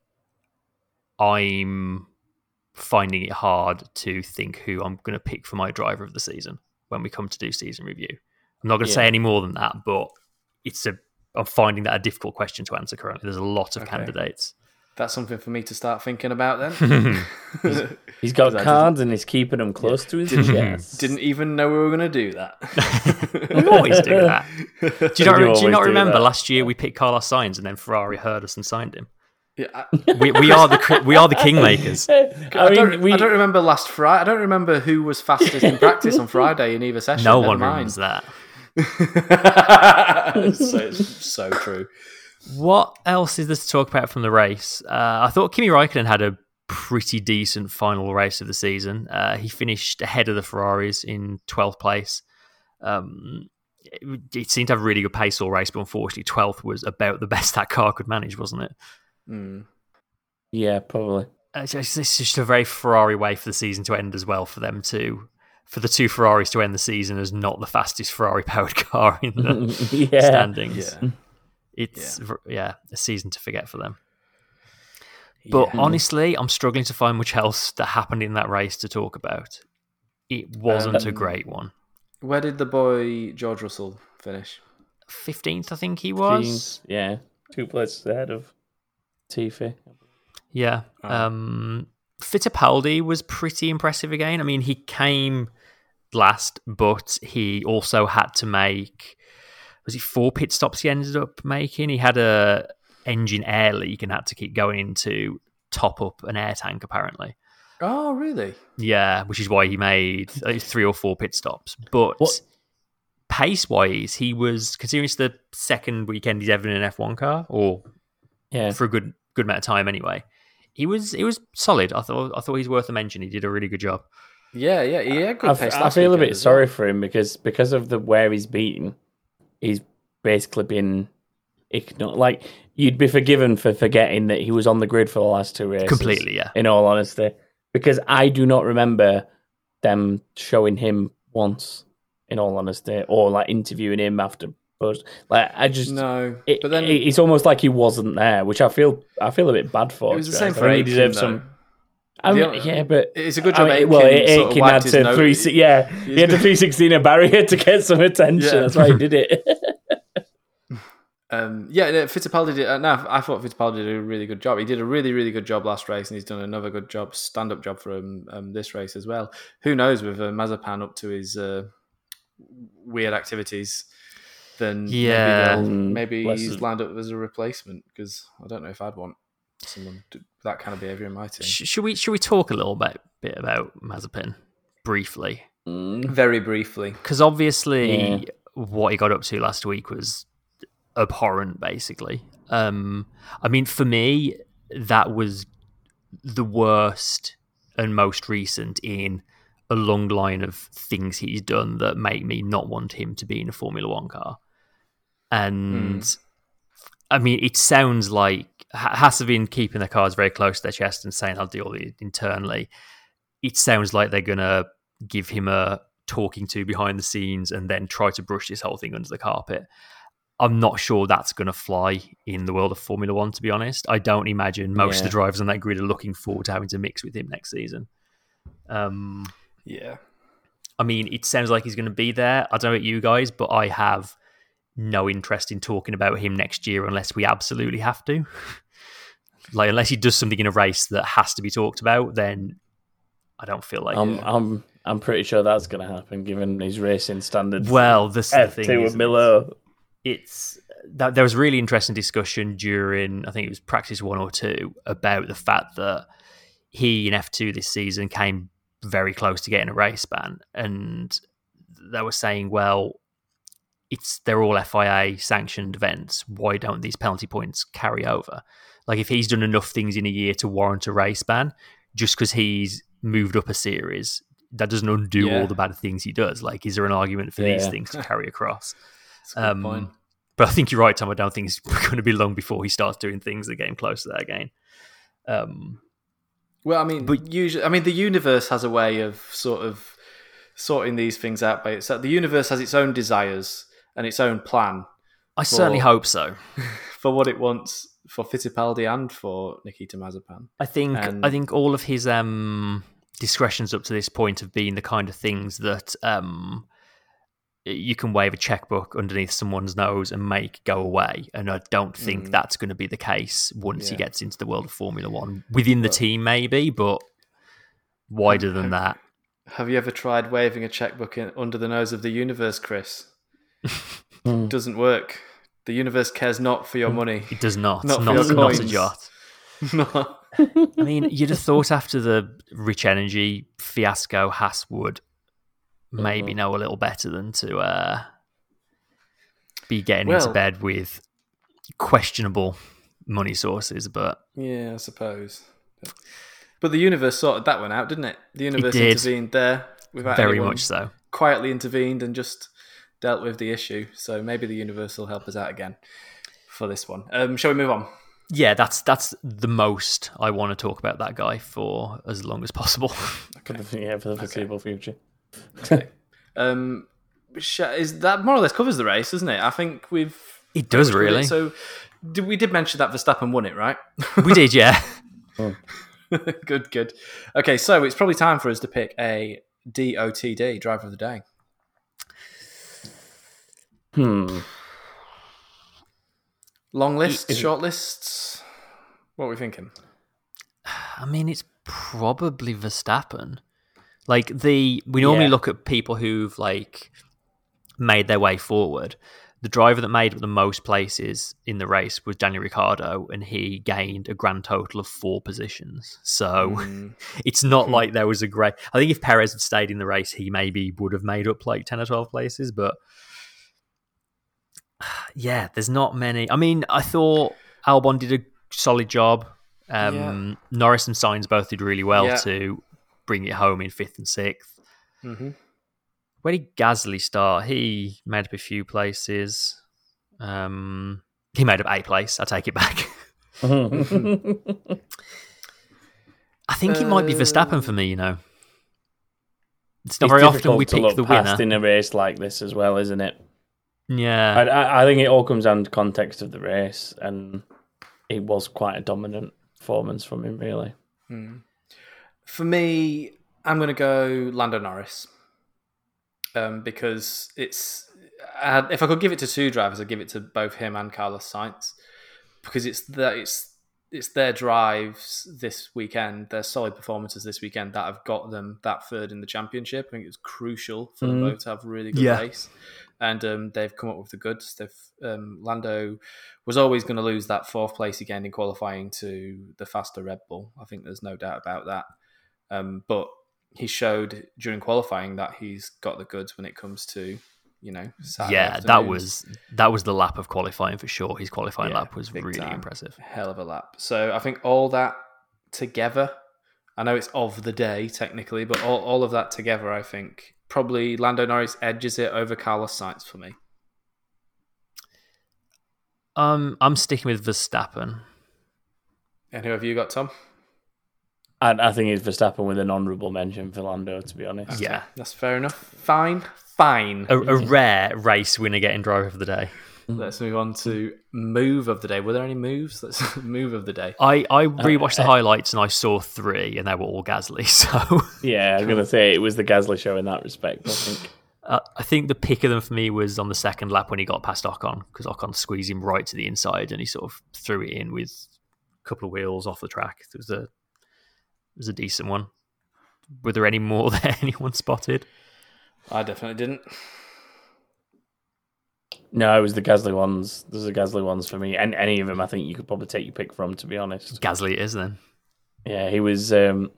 I'm finding it hard to think who I'm going to pick for my driver of the season when we come to do season review. I'm not going to Yeah. say any more than that, but it's a. I'm finding that a difficult question to answer currently. There's a lot of Okay. candidates. That's something for me to start thinking about then. he's got cards and he's keeping them close to his chest. Didn't even know we were going to do that. We always do that. Do you not, do do you not do remember that. last year we picked Carlos Sainz and then Ferrari heard us and signed him? Yeah, I, We, we are the we are the kingmakers. I, I, mean, don't, we, I don't remember last Friday. I don't remember who was fastest in practice on Friday in either session. No one mind. remembers that. so, it's so true. What else is there to talk about from the race? Uh, I thought Kimi Raikkonen had a pretty decent final race of the season. Uh, he finished ahead of the Ferraris in 12th place. Um, it, it seemed to have a really good pace all race, but unfortunately, 12th was about the best that car could manage, wasn't it? Mm. yeah, probably. Uh, It's just, it's just a very Ferrari way for the season to end as well for them to. For the two Ferraris to end the season as not the fastest Ferrari powered car in the yeah. standings. Yeah. It's yeah. a season to forget for them. But Yeah. honestly, I'm struggling to find much else that happened in that race to talk about. It wasn't a Um, great one. Where did the boy George Russell finish? 15th, I think he was. Yeah, two places ahead of Tiffy. Yeah. Oh. Um, Fittipaldi was pretty impressive again. I mean, he came last, but he also had to make was it four pit stops he ended up making? He had a engine air leak and had to keep going in to top up an air tank apparently. Oh, really? Yeah, which is why he made uh, three or four pit stops. But What- pace wise, he was considering it's the second weekend he's ever in an F1 car, or Yeah, for a good good amount of time anyway. He was he was solid. I thought I thought he's worth a mention. He did a really good job. Yeah, yeah, yeah. good I, pace. I last feel a bit sorry well. for him because because of the where he's been, he's basically been ignored. Like you'd be forgiven for forgetting that he was on the grid for the last two races. Completely, yeah. In all honesty, because I do not remember them showing him once. In all honesty, or like interviewing him after. But like I just No, It, but then it- it's almost like he wasn't there, which I feel I feel a bit bad for. it was the same for I he Aitken, deserves though. some. I mean, yeah, but It's a good I job mean, Aitken well, sort of Aitken had to three. si- Yeah, he had the three sixteen a barrier to get some attention. Yeah. That's why he did it. Um, yeah, no, Fittipaldi did. Uh, no, I thought Fittipaldi did a really good job. He did a really, really good job last race, and he's done another good job, stand-up job for him um, this race as well. Who knows with uh, Mazepin up to his uh, weird activities, then Yeah. maybe, Mm, maybe he's him. lined up as a replacement. Because I don't know if I'd want someone that kind of behaviour in my team. Should we should we talk a little bit bit about Mazepin briefly? Very briefly, Because obviously, Yeah. what he got up to last week was abhorrent. Basically, um, I mean, for me, that was the worst and most recent in a long line of things he's done that make me not want him to be in a Formula One car. And I mean, it sounds like Ha- has to been keeping their cards very close to their chest and saying, "I'll deal with it internally." It sounds like they're gonna give him a talking to behind the scenes and then try to brush this whole thing under the carpet. I'm not sure that's going to fly in the world of Formula One, to be honest. I don't imagine most of the drivers on that grid are looking forward to having to mix with him next season. Um, yeah. I mean, it sounds like he's going to be there. I don't know about you guys, but I have no interest in talking about him next year unless we absolutely have to. like, unless he does something in a race that has to be talked about, then I don't feel like. I'm I'm I'm pretty sure that's going to happen given his racing standards. well, this the F thing. with it? Miller. it's that there was a really interesting discussion during I think it was practice one or two about the fact that he in F two this season came very close to getting a race ban, and they were saying, well, it's they're all FIA sanctioned events. Why don't these penalty points carry over? Like if he's done enough things in a year to warrant a race ban, just because he's moved up a series, that doesn't undo Yeah. all the bad things he does. Like, is there an argument for these Yeah. things to carry across? That's a good Um. But I think you're right, Tom. I don't think it's going to be long before he starts doing things that get him close to that again. Um, Well, I mean, But- usually, I mean, the universe has a way of sort of sorting these things out by itself. The universe has its own desires and its own plan, I certainly hope so. for what it wants for Fittipaldi and for Nikita Mazepin. I think And- I think all of his um, discretions up to this point have been the kind of things that um, you can wave a checkbook underneath someone's nose and make go away. And I don't think Mm. that's going to be the case once he gets into the world of Formula One within the team, maybe, but wider than that. Have you ever tried waving a checkbook in, under the nose of the universe, Chris? Hmm. Doesn't work. The universe cares not for your money. It does not. Not Not, for not, your a coins. jot. No. I mean, you'd have thought after the Rich Energy fiasco, Haas would maybe Mhm. know a little better than to uh, be getting into bed with questionable money sources. But yeah, I suppose. But the universe sorted that one out, didn't it? The universe did. intervened there without very anyone much so. quietly intervened and just dealt with the issue. So maybe the universe will help us out again for this one. Um, shall we move on? Yeah, that's that's the most I want to talk about that guy for as long as possible. For the, yeah, for the foreseeable future. Um, is that more or less covers the race, doesn't it? I think we've it does covered it. really. So did, we did mention that Verstappen won it, right? we did, yeah. good, good. Okay, so it's probably time for us to pick a DOTD driver of the day. Hmm. Long lists, short lists. What are we thinking? I mean, it's probably Verstappen. Like the we normally Yeah. look at people who've like made their way forward. The driver that made the most places in the race was Daniel Ricciardo, and he gained a grand total of four positions. So Mm, it's not Hmm. like there was a great. I think if Perez had stayed in the race, he maybe would have made up like ten or twelve places. But yeah, there's not many. I mean, I thought Albon did a solid job. Um, Norris and Sainz both did really well Yeah. to bring it home in fifth and sixth. mm-hmm. Where did Gasly start? He made up a few places. Um, he made up a place. I take it back. I think it might be Verstappen for me. You know, it's not It's very often difficult we to pick look the past winner. in a race like this as well, isn't it? Yeah, I, I, I think it all comes down to context of the race, and it was quite a dominant performance from him, really. For me, I'm going to go Lando Norris um, because it's. Uh, if I could give it to two drivers, I'd give it to both him and Carlos Sainz because it's that it's it's their drives this weekend, their solid performances this weekend that have got them that third in the championship. I think it's crucial for them Mhm. both to have really good Yeah. race, and um, they've come up with the goods. They've um, Lando was always going to lose that fourth place again in qualifying to the faster Red Bull. I think there's no doubt about that. Um, but he showed during qualifying that he's got the goods when it comes to, you know, Saturday yeah, that was that was the lap of qualifying for sure. His qualifying Yeah, lap was really time. impressive. hell of a lap. So I think all that together, I know it's of the day technically, but all, all of that together, I think probably Lando Norris edges it over Carlos Sainz for me. Um, I'm sticking with Verstappen. And who have you got, Tom? And I think it's Verstappen with an honourable mention for Lando, to be honest. Yeah, That's fair enough. Fine, fine. a, a rare race winner getting driver of the day. Mm. Let's move on to move of the day. Were there any moves? Let's move of the day. I, I uh, rewatched the uh, highlights and I saw three, and they were all Gasly. So Yeah, I was going to say it was the Gasly show in that respect, I think. uh, I think the pick of them for me was on the second lap when he got past Ocon because Ocon squeezed him right to the inside and he sort of threw it in with a couple of wheels off the track. It was a it was a decent one. Were there any more that anyone spotted? I definitely didn't. No, it was the Gasly ones. There's the Gasly ones for me. And any of them, I think you could probably take your pick from, to be honest. Gasly it is then. Yeah, he was. Um,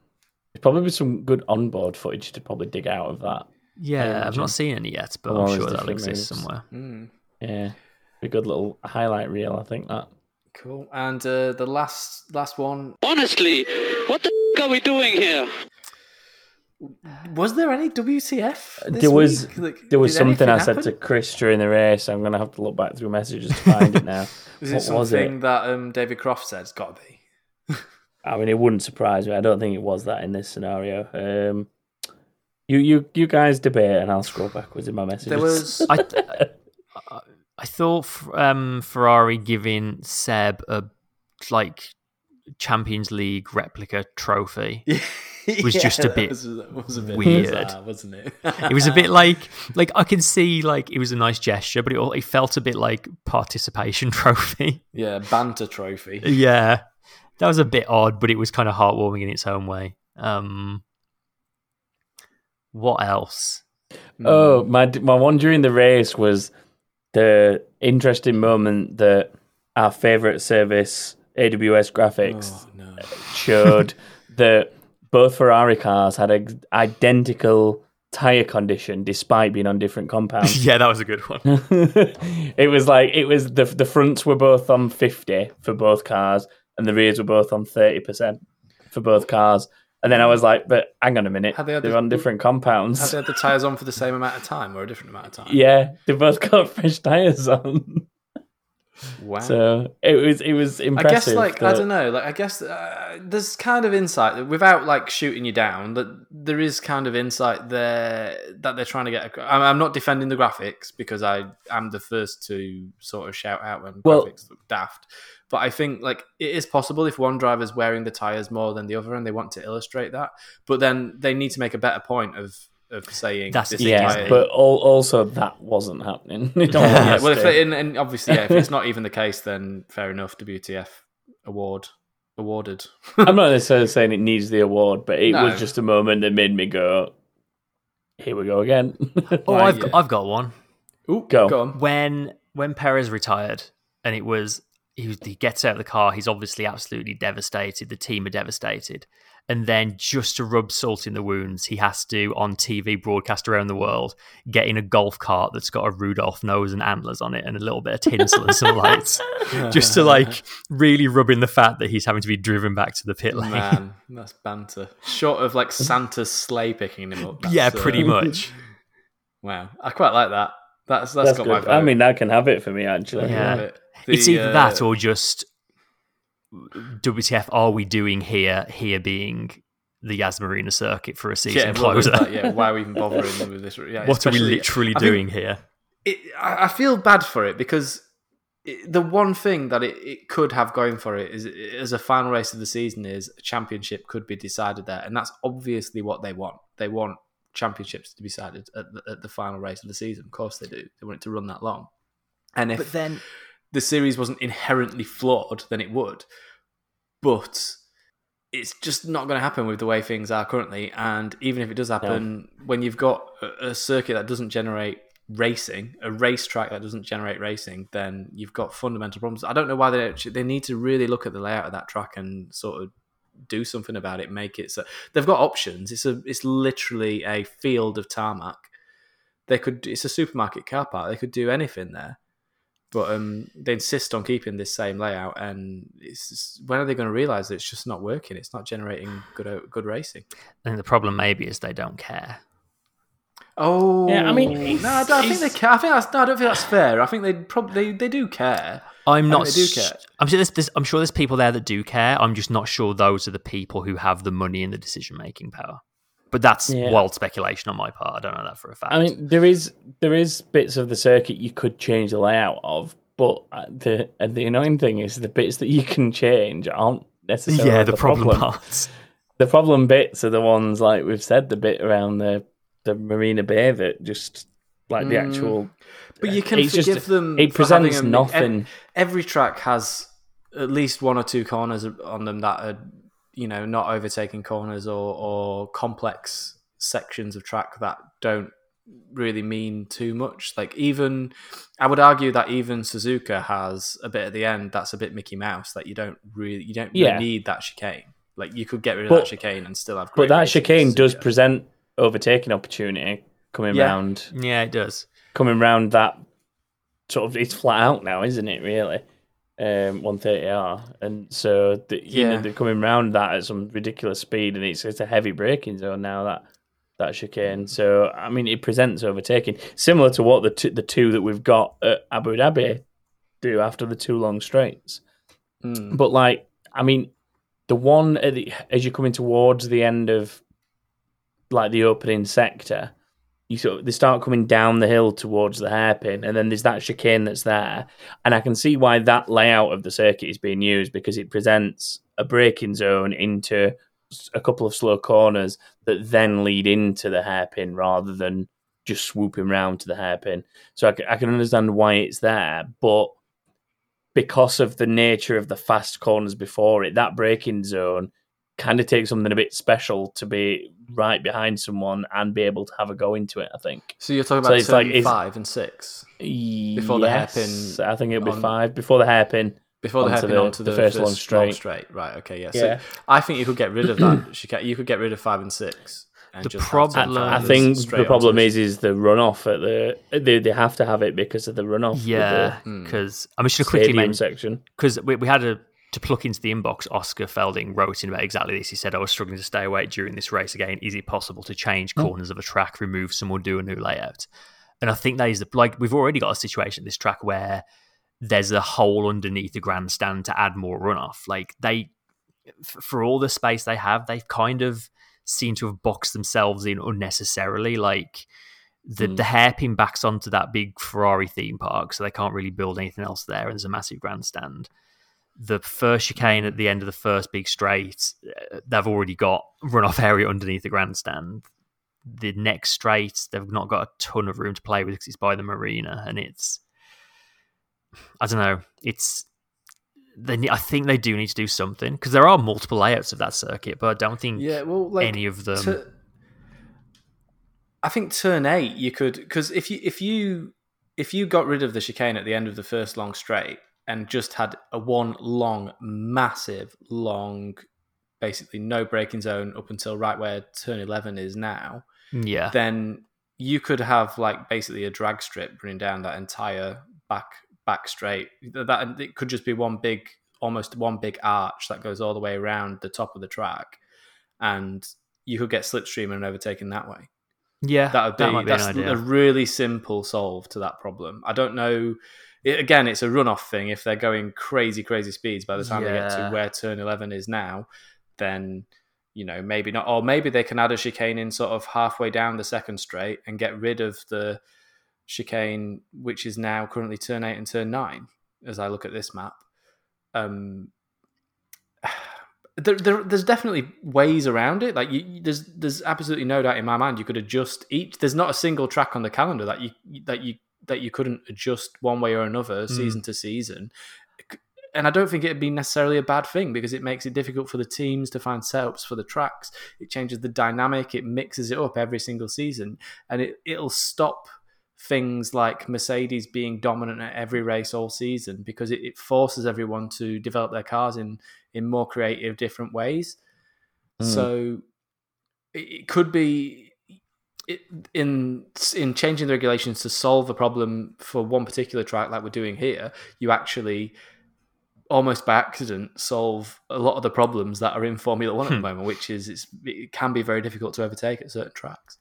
there's probably some good onboard footage to probably dig out of that. Yeah, I've not seen any yet, but All I'm sure that'll exist moves. somewhere. Mm, Yeah, a good little highlight reel, I think that. cool. And uh, the last last one Honestly, what the f- are we doing here? Was there any WTF? this There was- week? Like, There was something I anything said to? Chris during the race. I'm going to have to look back through messages to find it now. Was it what something was it? that um, David Croft said? It's got to be. I mean, it wouldn't surprise me. I don't think it was that in this scenario. Um, you, you, you guys debate, and I'll scroll backwards in my messages. There was I, I, I I thought um, Ferrari giving Seb a like Champions League replica trophy. was just a bit was, was a bit weird. bizarre, wasn't it? It was a bit like like I can see like it was a nice gesture, but it, all- it felt a bit like participation trophy. yeah, banter trophy. yeah, that was a bit odd, but it was kind of heartwarming in its own way. Um, what else? Oh, my my one during the race was the interesting moment that our favorite service, AWS Graphics, Oh, no. showed that both Ferrari cars had ex- identical tire condition despite being on different compounds. yeah, that was a good one. it was like it was the the fronts were both on 50 for both cars and the rears were both on 30% for both cars. And then I was like, but hang on a minute. Had they had They're the- on different compounds. Had they had the tyres on for the same amount of time or a different amount of time? Yeah, they both got fresh tires on. Wow. So it was it was impressive. I guess, like, I don't know, like, I guess uh, there's kind of insight that without like shooting you down, that there is kind of insight there that they're trying to get. across. I'm, I'm not defending the graphics because I am the first to sort of shout out when Well- graphics look daft. But I think like it is possible if one driver's wearing the tires more than the other, and they want to illustrate that. But then they need to make a better point of of saying That's this the Yeah, tire- but al- also that wasn't happening. Yeah, well, if and, and obviously, yeah, if it's not even the case, then fair enough. WTF award awarded. I'm not necessarily saying it needs the award, but it No. was just a moment that made me go, "Here we go again." Oh, I've yeah. got, I've got one. Ooh, Go. go on. when when Perez retired, and it was he, he gets out of the car, he's obviously absolutely devastated. The team are devastated, and then just to rub salt in the wounds, he has to on TV broadcast around the world get in a golf cart that's got a Rudolph nose and antlers on it, and a little bit of tinsel and some lights, just to like really rub in the fact that he's having to be driven back to the pit lane. Man, that's banter. Short of like Santa's sleigh picking him up. yeah, pretty uh, much. Wow, I quite like that. That's that's That's got my good. vote. I mean, that can have it for me actually. Yeah. Love it. it's either uh, that or just WTF are we doing here? Here being the Yas Marina circuit for a season yeah, closer. that? yeah, why are we even bothering with this? Yeah, what are we especially- literally I think doing here? it, I I feel bad for it because it, the one thing that it, it could have going for it is as a final race of the season is a championship could be decided there, and that's obviously what they want. They want championships to be decided at the, at the final race of the season. Of course, they do. They want it to run that long. And if But then, the series wasn't inherently flawed, then it would. But it's just not going to happen with the way things are currently. And even if it does happen, when you've got a, a circuit that doesn't generate racing, a racetrack that doesn't generate racing, then you've got fundamental problems. I don't know why they don't, they need to really look at the layout of that track and sort of do something about it. Make it so they've got options. It's a it's literally a field of tarmac. They could it's a supermarket car park. They could do anything there but um, they insist on keeping this same layout, and it's just, when are they going to realize that it's just not working? It's not generating good uh, good racing. I think the problem maybe is they don't care. Oh, Yeah, I mean, no, I, don't, I think they care. I think that's no, I don't think that's fair. I think they probably they, they do care. I'm not. they do care. I'm sure there's, there's. I'm sure there's people there that do care. I'm just not sure those are the people who have the money and the decision making power. But that's Yeah. wild speculation on my part. I don't know that for a fact. I mean, there is there is bits of the circuit you could change the layout of, but uh, the the annoying thing is the bits that you can change aren't necessarily yeah, the, problem, parts. The problem bits are the ones like we've said, the bit around the the Marina Bay that just like the Mm. actual. But you can It's just- forgive them. it for presents a- nothing. ev- Every track has at least one or two corners on them that are, you know, not overtaking corners or, or complex sections of track that don't really mean too much. Like even, I would argue that even Suzuka has a bit at the end that's a bit Mickey Mouse that you don't really, you don't really Yeah. need that chicane. Like you could get rid of But- that chicane and still have. But that chicane does present overtaking opportunity coming Yeah. round, Yeah, it does. coming round that sort of. It's flat out now, isn't it? Really, um, 130R, and so the, Yeah. know they're coming round that at some ridiculous speed, and it's it's a heavy braking zone now. That that chicane. So I mean, it presents overtaking, similar to what the t- the two that we've got at Abu Dhabi do after the two long straights. Mm. But like, I mean, the one at the, as you're coming towards the end of like the opening sector, you sort of, they start coming down the hill towards the hairpin, and then there's that chicane that's there, and I can see why that layout of the circuit is being used because it presents a braking zone into a couple of slow corners that then lead into the hairpin rather than just swooping round to the hairpin. So I can understand why it's there, but because of the nature of the fast corners before it, that braking zone kind of takes something a bit special to be right behind someone and be able to have a go into it. I think So you're talking So about it's like- turn it's- five and six before the hairpin I think it'll be on- five before the hairpin. before the Onto hairpin the- onto the the, first long straight. Right. Okay. Yeah. Yeah. So I think you could get rid of that. You could get rid of five and six. And The just problem- I think the problem is is the runoff at the they they have to have it because of the runoff. Yeah, Hmm. because I mean, just the going quickly stadium mention section. because we, we had a to pluck into the inbox. Oscar Felding wrote in about exactly this. He said, "I was struggling to stay awake during this race again. Is it possible to change corners of a track, remove some, or do a new layout?" And I think that is the like we've already got a situation at this track where there's a hole underneath the grandstand to add more runoff. Like they, for all the space they have, they've kind of seem to have boxed themselves in unnecessarily. Like the Hmm. the hairpin backs onto that big Ferrari theme park, so they can't really build anything else there. And there's a massive grandstand. The first chicane at the end of the first big straight, uh, they've already got runoff area underneath the grandstand. The next straight, they've not got a ton of room to play with because it's by the marina, and it's I don't know. It's they. I think they do need to do something because there are multiple layouts of that circuit, but I don't think Yeah. Well, like any of them. I think turn eight you could because if you if you if you got rid of the chicane at the end of the first long straight and just had a one long massive long basically no braking zone up until right where turn 11 is now yeah, then you could have like basically a drag strip running down that entire back back straight. That it could just be one big, almost one big arch that goes all the way around the top of the track, and you could get slipstreaming and overtaken that way. Yeah, That would be, be that's a really simple solve to that problem. I don't know. It, again, it's a runoff thing. If they're going crazy, crazy speeds by the time they get to where turn eleven is now, then you know maybe not. Or maybe they can add a chicane in sort of halfway down the second straight and get rid of the chicane, which is now currently turn eight and turn nine. As I look at this map, um, there, there, there's definitely ways around it. Like you, there's there's absolutely no doubt in my mind you could adjust each. There's not a single track on the calendar that you that you that you couldn't adjust one way or another mm. season to season. And I don't think it'd be necessarily a bad thing because it makes it difficult for the teams to find setups for the tracks. It changes the dynamic. It mixes it up every single season, and it it'll stop things like Mercedes being dominant at every race all season because it, it forces everyone to develop their cars in in more creative, different ways. Mm. So it, could be it, in in changing the regulations to solve a problem for one particular track, like we're doing here. You actually almost by accident solve a lot of the problems that are in Formula One at the moment, which is it's, it can be very difficult to overtake at certain tracks.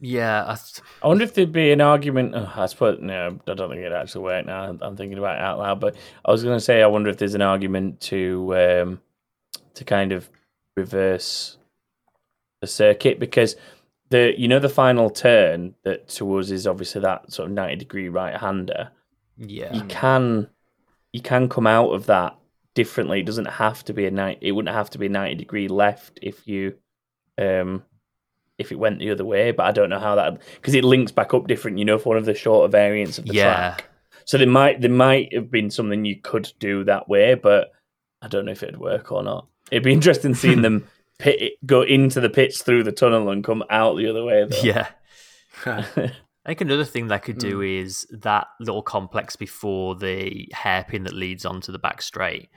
Yeah, I I wonder if there'd be an argument. Oh, I suppose no, I don't think it'd actually work now. I'm- I'm thinking about it out loud, but I was going to say I wonder if there's an argument to um, to kind of reverse the circuit because the you know the final turn that to us is obviously that sort of ninety degree right hander. yeah, You can you can come out of that differently. It doesn't have to be a night. It wouldn't have to be a ninety degree left if you um if it went the other way. But I don't know how that because it links back up different. You know, for one of the shorter variants of the yeah. track. So there might there might have been something you could do that way, but I don't know if it'd work or not. It'd be interesting seeing them pit go into the pits through the tunnel and come out the other way. Though. Yeah. I think another thing they could do hmm. is that little complex before the hairpin that leads onto the back straight.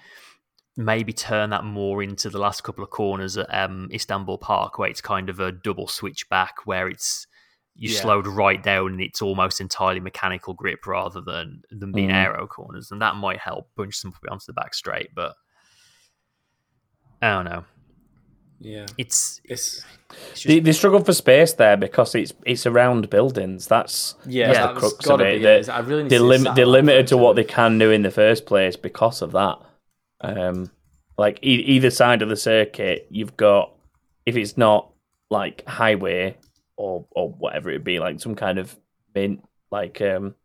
Maybe turn that more into the last couple of corners at um, Istanbul Park, where it's kind of a double switchback, where it's you Yeah. slowed right down and it's almost entirely mechanical grip rather than than being Mm. aero corners, and that might help bunch some onto the back straight. But I don't know. Yeah, It's it's it's just, They, they struggle for space there because it's it's around buildings. That's yeah, that's Yeah, the crux of it. They-. I really to lim- they're limited to what they can do in the first place because of that. Um, like e- either side of the circuit, you've got if it's not like highway or or whatever it'd be, like some kind of mint, like um,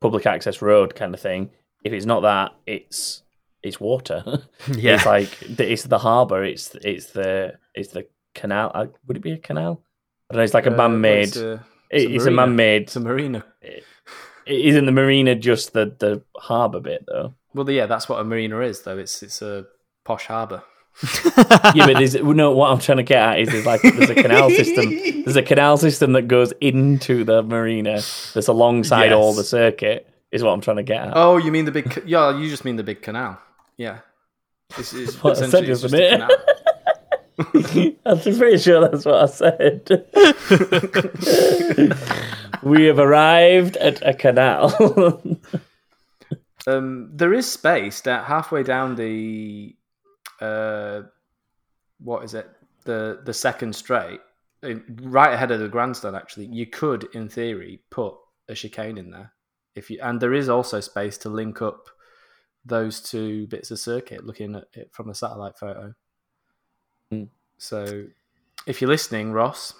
public access road kind of thing. If it's not that, it's it's water. Yeah. it's like it's the harbour. It's it's the it's the canal. Uh, would it be a canal? I don't know. It's like a Uh, man-made. It's a, it- it's a man-made. it's a marina. Isn't the marina just the the harbour bit though? Well, yeah, that's what a marina is, though. It's it's a posh harbour. yeah, but there's no. What I'm trying to get at is there's like there's a canal system. There's a canal system that goes into the marina. That's alongside all the circuit. Is what I'm trying to get at. Oh, you mean the big? Yeah, you just mean the big canal. Yeah, it's, it's What I said, essentially just it? canal. I'm pretty sure that's what I said. we have arrived at a canal. Um, there is space that halfway down the, uh, what is it? The the second straight, right ahead of the grandstand. Actually, you could, in theory, put a chicane in there if you, and there is also space to link up those two bits of circuit. Looking at it from a satellite photo. Hmm. So, if you're listening, Ross,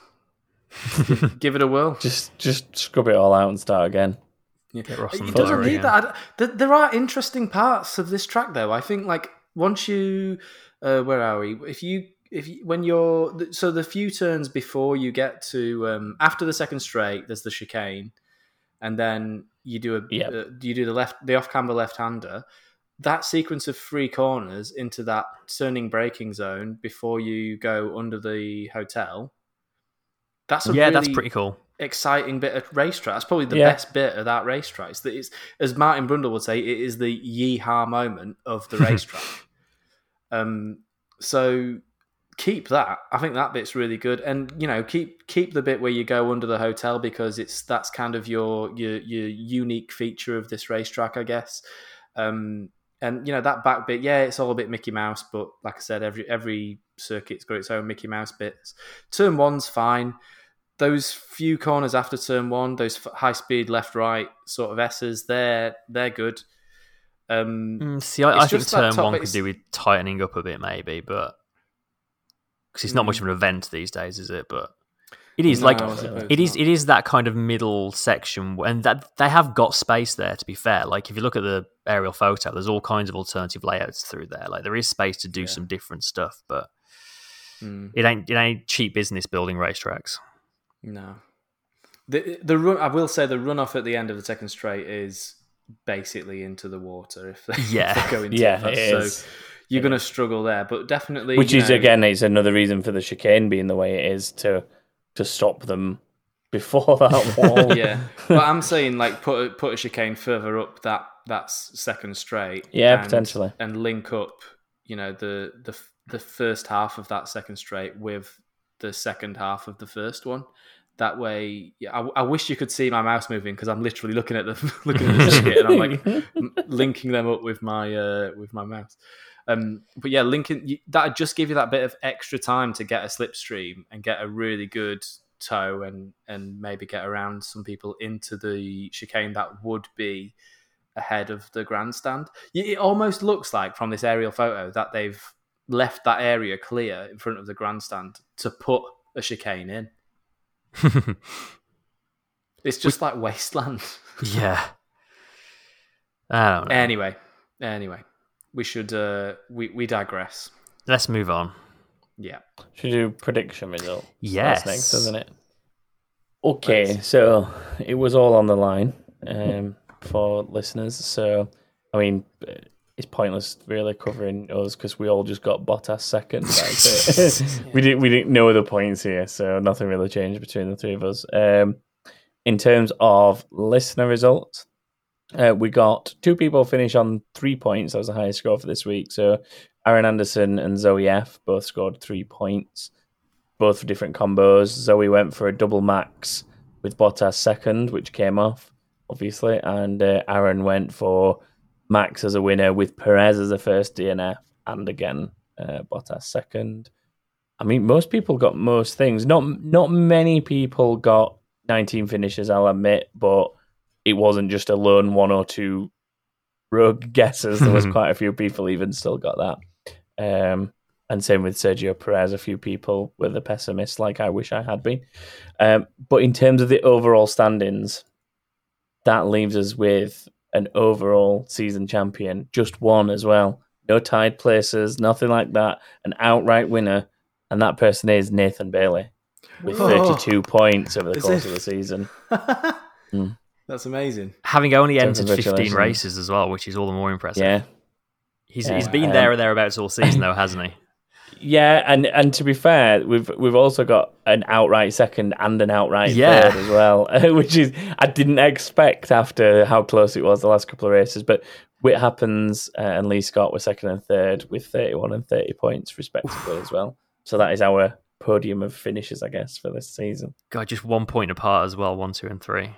give it a whirl. just just scrub it all out and start again. Yeah. Get Ross on It doesn't need that. There, are interesting parts of this track, though. I think, like once you, uh, where are we? If you, if you, when you're, so the few turns before you get to, um, after the second straight, there's the chicane, and then you do a, Yeah. uh, you do the left, the off camber left hander. That sequence of three corners into that turning braking zone before you go under the hotel. That's a yeah, that's pretty cool. Exciting bit of racetrack. That's probably the Yeah. best bit of that racetrack. It's, that it's as Martin Brundle would say, it is the yeehaw moment of the racetrack. um, so keep that. I think that bit's really good, and you know, keep keep the bit where you go under the hotel because it's that's kind of your your your unique feature of this racetrack, I guess. Um, and you know that back bit, yeah, it's all a bit Mickey Mouse, but like I said, every every circuit's got its own Mickey Mouse bits. Turn one's fine those few corners after turn one, those high speed left right sort of S's, they're they're good. Um, Mm, see, I, I think turn one could do with tightening up a bit, maybe, but because it's not much Mm. of an event these days, is it? But it is No, like it is it is that kind of middle section, and that they have got space there. To be fair, like if you look at the aerial photo, there's all kinds of alternative layouts through there. Like there is space to do Yeah. some different stuff, but mm, it ain't it ain't cheap business building racetracks. No, the the run. I will say the runoff at the end of the second straight is basically into the water if they, Yeah. if they go into Yeah, it so is. you're going to struggle there, but definitely, Which is know, again, it's another reason for the chicane being the way it is to to stop them before that wall. yeah. But I'm saying like put a, put a chicane further up that that's second straight. Yeah, and- potentially. and link up. You know the the the first half of that second straight with the second half of the first one. That way, I, I wish you could see my mouse moving because I'm literally looking at the looking at the shit and I'm like m- linking them up with my uh, with my mouse. Um, but yeah, linking that just give you that bit of extra time to get a slipstream and get a really good toe and and maybe get around some people into the chicane that would be ahead of the grandstand. It almost looks like from this aerial photo that they've left that area clear in front of the grandstand to put a chicane in. It's just like wasteland. yeah. I don't know. anyway, anyway, we should uh, we we digress. Let's move on. Yeah. Should we do prediction result? Yes. That's next, isn't it? Okay, so it was all on the line um, for listeners. So, I mean, it's pointless really covering us because we all just got Bottas second. It. we didn't we didn't know the points here, so nothing really changed between the three of us. Um, in terms of listener results, uh, we got two people finish on three points. That was the highest score for this week. So Aaron Anderson and Zoe F both scored three points, both for different combos. Zoe went for a double max with Bottas second, which came off, obviously, and uh, Aaron went for Max as a winner with Perez as a first DNF, and again uh, Bottas second. I mean, most people got most things. Not not many people got 19 finishes, I'll admit, but it wasn't just a lone one or two rogue guesses. There was quite a few people even still got that. Um, and same with Sergio Perez. A few people were the pessimists, like I wish I had been. Um, but in terms of the overall standings, that leaves us with an overall season champion, just one as well. No tied places, nothing like that. An outright winner, and that person is Nathan Bailey with Whoa. 32 points over the course it? of the season. Mm. That's amazing. Having only entered 15 races as well, which is all the more impressive. Yeah, He's, Yeah. he's been Um, there or thereabouts all season, though, hasn't he? Yeah, and and to be fair, we've we've also got an outright second and an outright Yeah. third as well, which is I didn't expect after how close it was the last couple of races. But Whit Happens uh, and Lee Scott were second and third with 31 and 30 points respectively as well. So that is our podium of finishes, I guess, for this season. God, just one point apart as well, one, two, and three.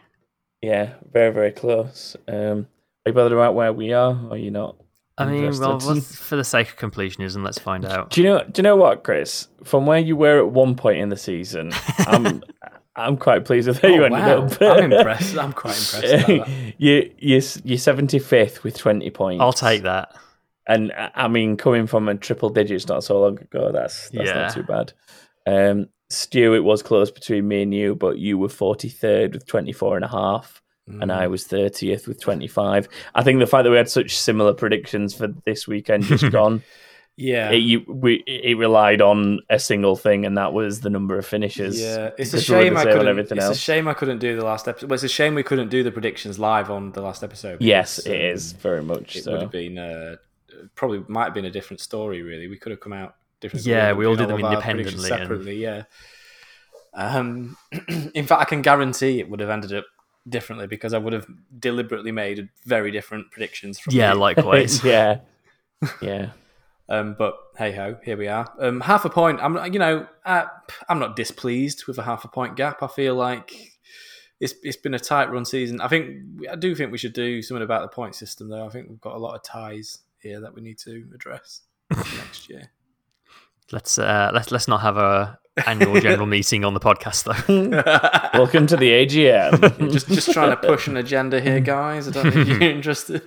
Yeah, very very close. Um, are you bothered about where we are, or are you not? I mean, well, for the sake of completionism, let's find out. Do you know? Do you know what, Chris? From where you were at one point in the season, I'm I'm quite pleased with how you Oh, ended wow. up. I'm impressed. I'm quite impressed you you you're seventy fifth with twenty points. I'll take that. And uh, I mean, coming from a triple digits not so long ago, that's that's Yeah. not too bad. Um, Stu, it was close between me and you, but you were forty third with twenty four and a half. And Mm. I was 30th with 25. I think the fact that we had such similar predictions for this weekend just gone Yeah. it, you, we, it relied on a single thing, and that was the number of finishes. Yeah, it's a because we shame I couldn't. everything It's else. a shame I couldn't do the last episode. Well, it's a shame we couldn't do the predictions live on the last episode. Yes, because, it um, is very much It so. would have been uh, probably might have been a different story. Really, we could have come out different. Yeah, we all been did them of our predictions independently and- separately. Yeah. Um, in fact, I can guarantee it would have ended up differently because I would have deliberately made very different predictions. From Yeah, you. likewise. yeah, yeah. Um, but hey ho, here we are. Um, half a point. I'm, you know, uh, I'm not displeased with a half a point gap. I feel like it's it's been a tight run season. I think I do think we should do something about the point system, though. I think we've got a lot of ties here that we need to address next year. Let's uh, let's let's not have a annual general meeting on the podcast though. Welcome to the AGM. just just trying to push an agenda here, guys. I don't know if you're interested.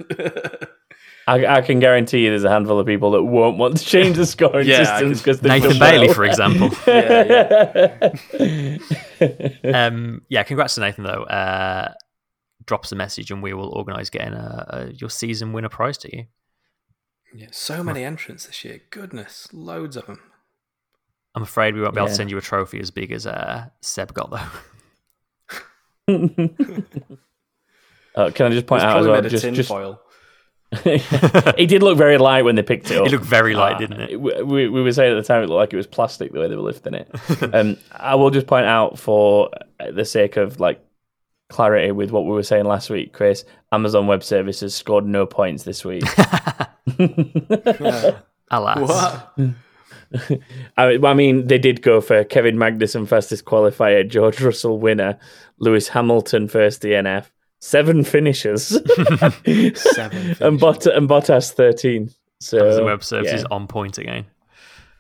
I, I can guarantee you, there's a handful of people that won't want to change the scoring Yeah, I systems can- because Nathan Bailey, for example. yeah, yeah. um, yeah, congrats to Nathan though. Uh, drop us a message and we will organise getting a, a, your season winner prize to you. yeah. So many entrants this year. Goodness, loads of them. I'm afraid we won't be able to send you a trophy as big as uh, Seb got though. Uh, can I just point out as well? Just, tin just foil. it did look very light when they picked it up. It looked very light, Uh, didn't it? We, we, we were saying at the time it looked like it was plastic the way they were lifting it. um, I will just point out for the sake of like clarity with what we were saying last week, Chris. Amazon Web Services scored no points this week. Alas. What? I, I mean, they did go for Kevin Magnussen fastest qualifier, George Russell winner, Lewis Hamilton first DNF, seven finishes, Seven. and, Bot- and Bottas thirteen. So Amazon Web Services yeah, on point again.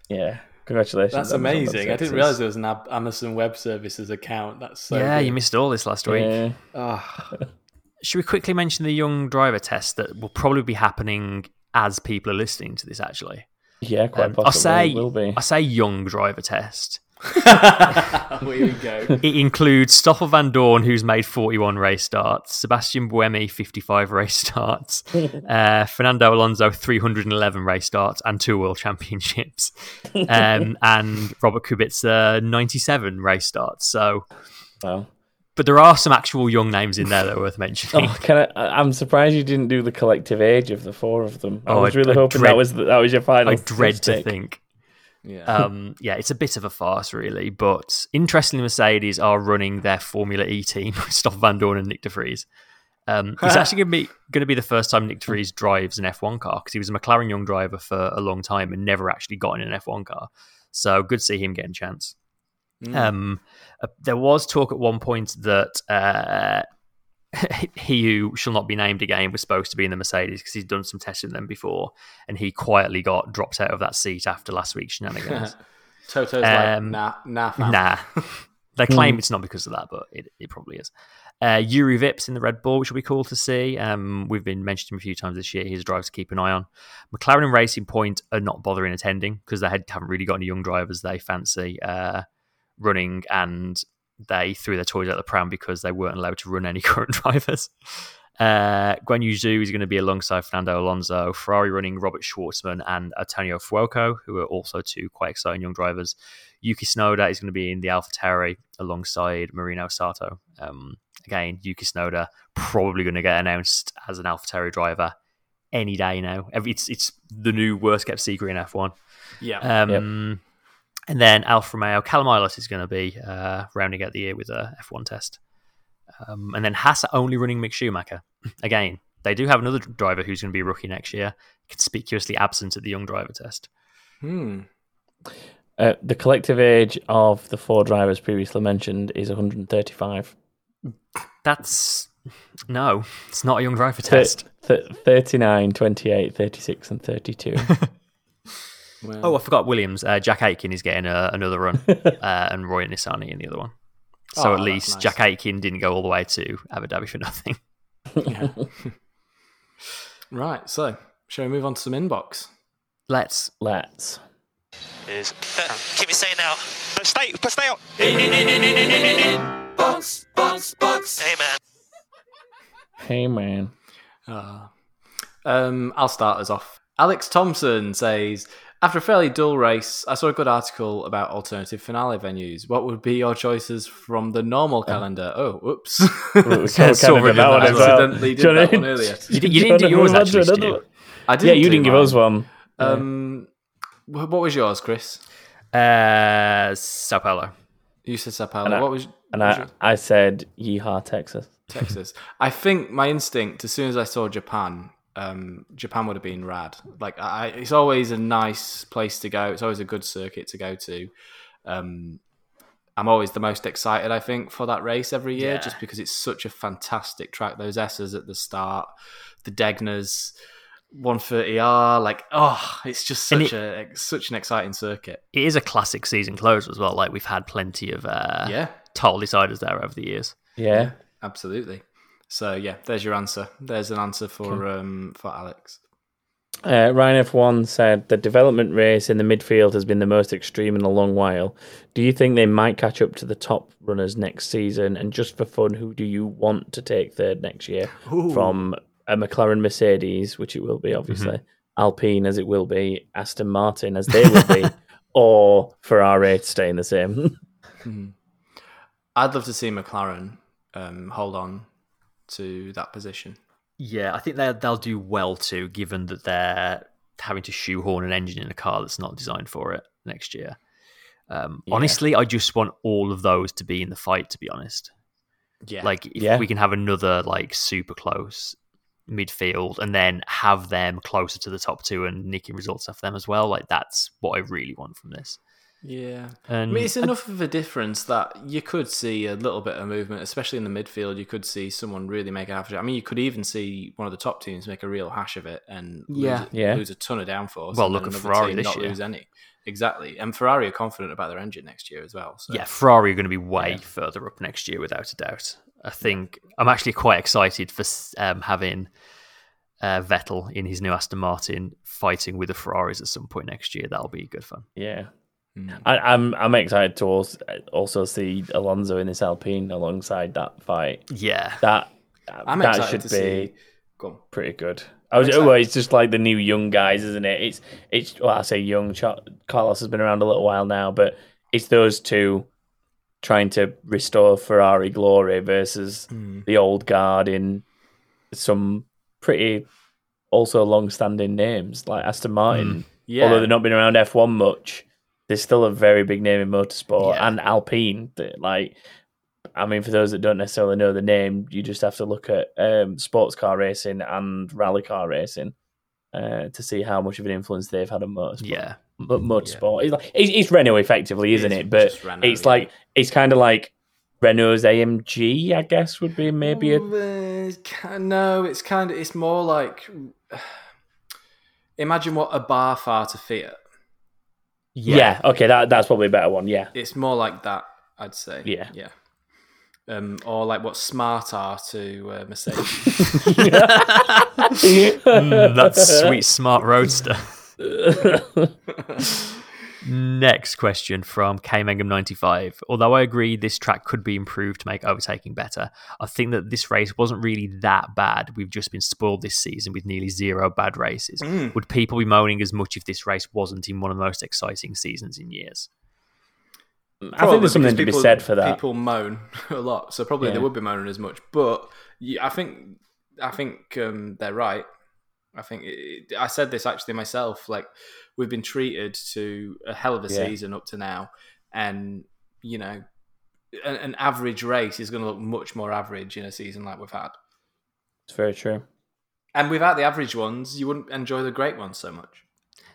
yeah. congratulations. That's Amazon Web amazing. I didn't realize there was an Ab- Amazon Web Services account. That's so yeah, good. you missed all this last week. Yeah. Oh, Should we quickly mention the young driver test that will probably be happening as people are listening to this? Actually, Yeah, quite Um, possibly. I'll say will be. I say young driver test. here we go. It includes Stoffel Vandoorne, who's made 41 race starts, Sebastian Buemi, 55 race starts, uh, Fernando Alonso, 311 race starts, and two world championships, um, and Robert Kubica, 97 race starts. So, Wow. But there are some actual young names in there that are worth mentioning. Oh, can I, I- I'm surprised you didn't do the collective age of the four of them. I Oh, was really I hoping dread- that was the, that was your final. I dread to think. Yeah. Um, yeah, it's a bit of a farce, really. But interestingly, Mercedes are running their Formula E team with Stoffel Vandoorne and Nyck De Vries. Um, it's actually going to be going to be the first time Nyck De Vries drives an F1 car because he was a McLaren young driver for a long time and never actually got in an F1 car. So good to see him getting a chance. Mm. Um, uh, there was talk at one point that uh, he who shall not be named again was supposed to be in the Mercedes because he's done some testing them before, and he quietly got dropped out of that seat after last week's shenanigans. Toto's Um, like, nah, nah, nah, they claim it's not because of that, but it, it probably is. Uh, Jüri Vips in the Red Bull, which will be cool to see. Um, we've been mentioning him a few times this year. He's a driver to keep an eye on. McLaren and Racing Point are not bothering attending because they had, haven't really got any young drivers they fancy uh, running, and they threw their toys out the pram because they weren't allowed to run any current drivers. Uh, Guanyu Zhou is going to be alongside Fernando Alonso, Ferrari running Robert Shwartzman and Antonio Fuoco, who are also two quite exciting young drivers. Yuki Tsunoda is going to be in the Alpha Tauri alongside Marino Sato. Um, again, Yuki Tsunoda probably going to get announced as an Alpha Tauri driver any day now. It's it's the new worst kept secret in F1. Yeah. Um, And then Alfa Romeo, Callum Ilott is going to be uh, rounding out the year with a F1 test. Um, and then Haas are only running Mick Schumacher. Again, they do have another driver who's going to be a rookie next year, conspicuously absent at the young driver test. Hmm. Uh, the collective age of the four drivers previously mentioned is 135. That's no, it's not a young driver test. th- 39, 28, 36, and 32. Well, Oh, I forgot Williams. Uh, Jack Aitken is getting a, another run, uh, and Roy Nissany in the other one. So Oh, at least nice. Jack Aitken didn't go all the way to Abu Dhabi for nothing. yeah. right. So, shall we move on to some inbox? Let's. Let's. is. keep it saying now. But stay, but stay out. Hey man. Hey, man. Uh, um, I'll start us off. Alex Thompson says, after a fairly dull race, I saw a good article about alternative finale venues. What would be your choices from the normal calendar? Oh, whoops. We Saw sort did that one as as well. well. Accidentally did Do you that wanna- one earlier. You, di- you didn't do Do you wanna yours move on to actually, did you? I Yeah, didn't yeah, you didn't give us one. Um, wh- what was yours, Chris? Uh, Sao Paulo. You said Sao Paulo. And I- what was, And what was I, yours? I said, Yeehaw, Texas. Texas. I think my instinct, as soon as I saw Japan, um, Japan would have been rad. Like, I, it's always a nice place to go. It's always a good circuit to go to. Um, I'm always the most excited, I think, for that race every year, Yeah. just because it's such a fantastic track. Those S's at the start, the Degners, 130R, like, oh, it's just And such a such an exciting circuit. It is a classic season closer as well. Like we've had plenty of uh, yeah, total deciders there over the years. Yeah. absolutely. So yeah, there's your answer. There's an answer for um for Alex. Uh, Ryan F1 said the development race in the midfield has been the most extreme in a long while. Do you think they might catch up to the top runners next season? And just for fun, who do you want to take third next year Ooh. from a McLaren Mercedes, which it will be obviously, Alpine as it will be, Aston Martin as they will be, or Ferrari staying the same? Mhm. I'd love to see McLaren um, hold on to that position. Yeah, I think they they'll do well too, given that they're having to shoehorn an engine in a car that's not designed for it next year. Um, Yeah. Honestly, I just want all of those to be in the fight. To be honest, Yeah, like if Yeah. we can have another like super close midfield and then have them closer to the top two and nicking results off them as well, like that's what I really want from this. Yeah. And I mean, it's enough of a difference that you could see a little bit of movement, especially in the midfield. You could see someone really make a half. I mean, you could even see one of the top teams make a real hash of it and Yeah. lose, Yeah. lose a ton of downforce. Well, look at Ferrari team this not year. lose any. Exactly, and Ferrari are confident about their engine next year as well. So. Yeah, Ferrari are going to be way Yeah. further up next year without a doubt. I think I'm actually quite excited for um, having uh, Vettel in his new Aston Martin fighting with the Ferraris at some point next year. That'll be good fun. yeah. Mm. I, I'm I'm excited to also, also see Alonso in this Alpine alongside that fight. Yeah, That I'm that should be. Go pretty good. I was, well, it's just like the new young guys, isn't it? It's it's well, I say young. Carlos has been around a little while now, but it's those two trying to restore Ferrari glory versus Mm. the old guard in some pretty also long-standing names like Aston Martin. Yeah, Although they've not been around F1 much, they're still a very big name in motorsport Yeah. and Alpine. Like, I mean, for those that don't necessarily know the name, you just have to look at um, sports car racing and rally car racing uh, to see how much of an influence they've had on motorsport. yeah, But motorsport, it's, like, it's, it's Renault effectively, isn't is it? But Renault, it's yeah. like it's kind of like Renault's AMG, I guess, would be maybe a no, it's kind of it's more like imagine what Abarth are to Fiat. Yeah. Okay, that that's probably a better one. Yeah, It's more like that, I'd say. Yeah. yeah. um, or like what smart are to uh, Mercedes. Mm, that's sweet, smart roadster. Next question from K Mangum 95. Although I agree this track could be improved to make overtaking better, I think that this race wasn't really that bad. We've just been spoiled this season with nearly zero bad races. Would people be moaning as much if this race wasn't in one of the most exciting seasons in years? I think there's something because to be said for that. People moan a lot, so probably they would be moaning as much. But I think I think um, they're right. I think it, I said this actually myself. Like we've been treated to a hell of a Yeah. season up to now, and you know, an, an average race is going to look much more average in a season like we've had. It's very true. And without the average ones, you wouldn't enjoy the great ones so much.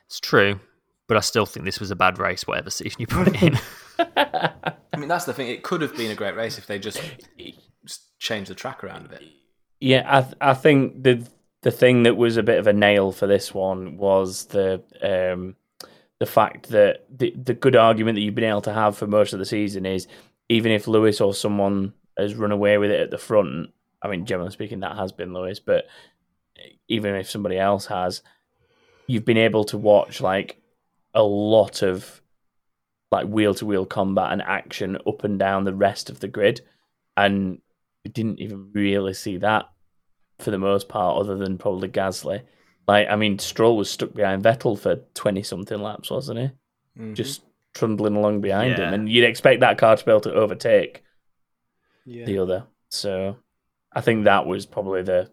It's true, but I still think this was a bad race, whatever season you put it in. I mean, that's the thing. It could have been a great race if they just just changed the track around a bit. Yeah, I th- I think the the thing that was a bit of a nail for this one was the um the fact that the the good argument that you've been able to have for most of the season is even if Lewis or someone has run away with it at the front, I mean generally speaking that has been Lewis, but even if somebody else has, you've been able to watch like a lot of like wheel to wheel combat and action up and down the rest of the grid and we didn't even really see that for the most part, other than probably Gasly. Like, I mean, Stroll was stuck behind Vettel for twenty something laps, wasn't he? Mhm. Just trundling along behind Yeah. him, and you'd expect that car to be able to overtake yeah. the other. So, I think that was probably the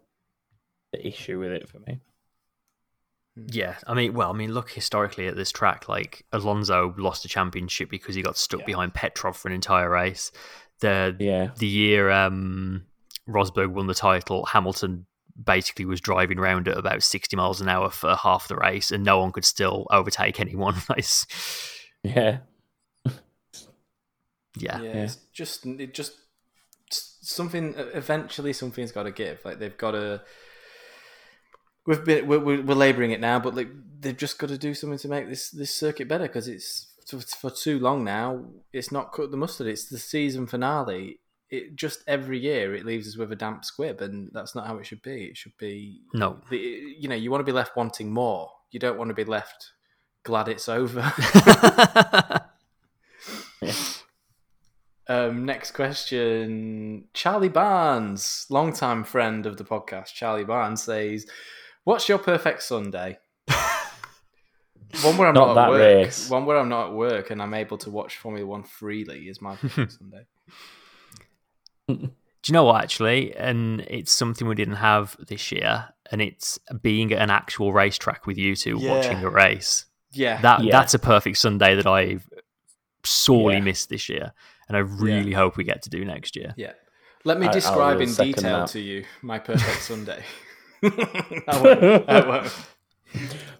the issue with it for me. Yeah, I mean, well, I mean, look historically at this track. Like Alonso lost a championship because he got stuck Yeah. behind Petrov for an entire race. The Yeah, the year um, Rosberg won the title, Hamilton basically was driving around at about sixty miles an hour for half the race, and no one could still overtake anyone. It's- yeah, yeah, yeah, it's just it just something eventually something's got to give. Like they've got to we've been we're, we're, we're laboring it now but like they've just got to do something to make this this circuit better because it's for, for too long now it's not cut the mustard it's the season finale it just every year it leaves us with a damp squib and that's not how it should be it should be no. the, you know you want to be left wanting more you don't want to be left glad it's over Um, next question. Charlie Barnes, longtime friend of the podcast, Charlie Barnes says, What's your perfect Sunday? One where I'm Not not, at work. race. One where I'm not at work and I'm able to watch Formula One freely is my perfect Sunday. Do you know what, actually? And it's something we didn't have this year, and it's being at an actual racetrack with you two Yeah. watching a race. Yeah. That Yeah. That's a perfect Sunday that I've sorely Yeah. missed this year, and I really hope we get to do next year. yeah. Let me I- I describe in detail that. to you my perfect Sunday. I won't. I won't.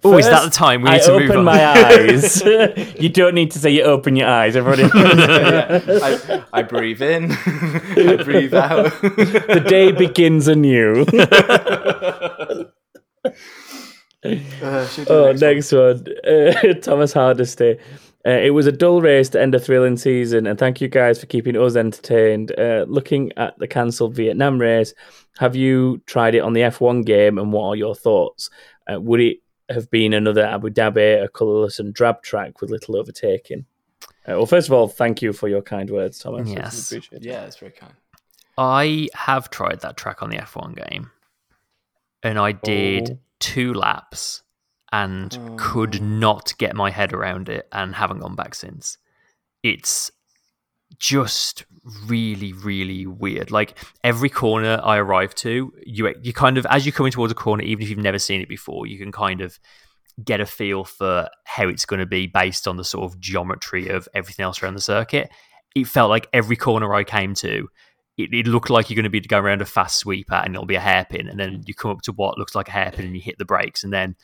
Oh, is that the time we I need to move open on? my eyes. you don't need to say you open your eyes. Everybody, Yeah. I, I breathe in, I breathe out. the day begins anew. Uh, should we do Oh, the next one. Uh, Thomas Hardesty. Uh, it was a dull race to end a thrilling season, and thank you guys for keeping us entertained. Uh, looking at the cancelled Vietnam race, have you tried it on the F1 game, and what are your thoughts? Uh, would it have been another Abu Dhabi, a colourless and drab track with little overtaking? Uh, well, first of all, thank you for your kind words, Thomas. I Yes. appreciate it. Yeah, it's very kind. I have tried that track on the F1 game, and I did Oh. two laps and could not get my head around it, and haven't gone back since. It's just really, really weird. Like every corner I arrive to, you you kind of as you're coming towards a corner, even if you've never seen it before, you can kind of get a feel for how it's going to be based on the sort of geometry of everything else around the circuit. It felt like every corner I came to, it, it looked like you're going to be going around a fast sweeper and it'll be a hairpin, and then you come up to what looks like a hairpin and you hit the brakes, and then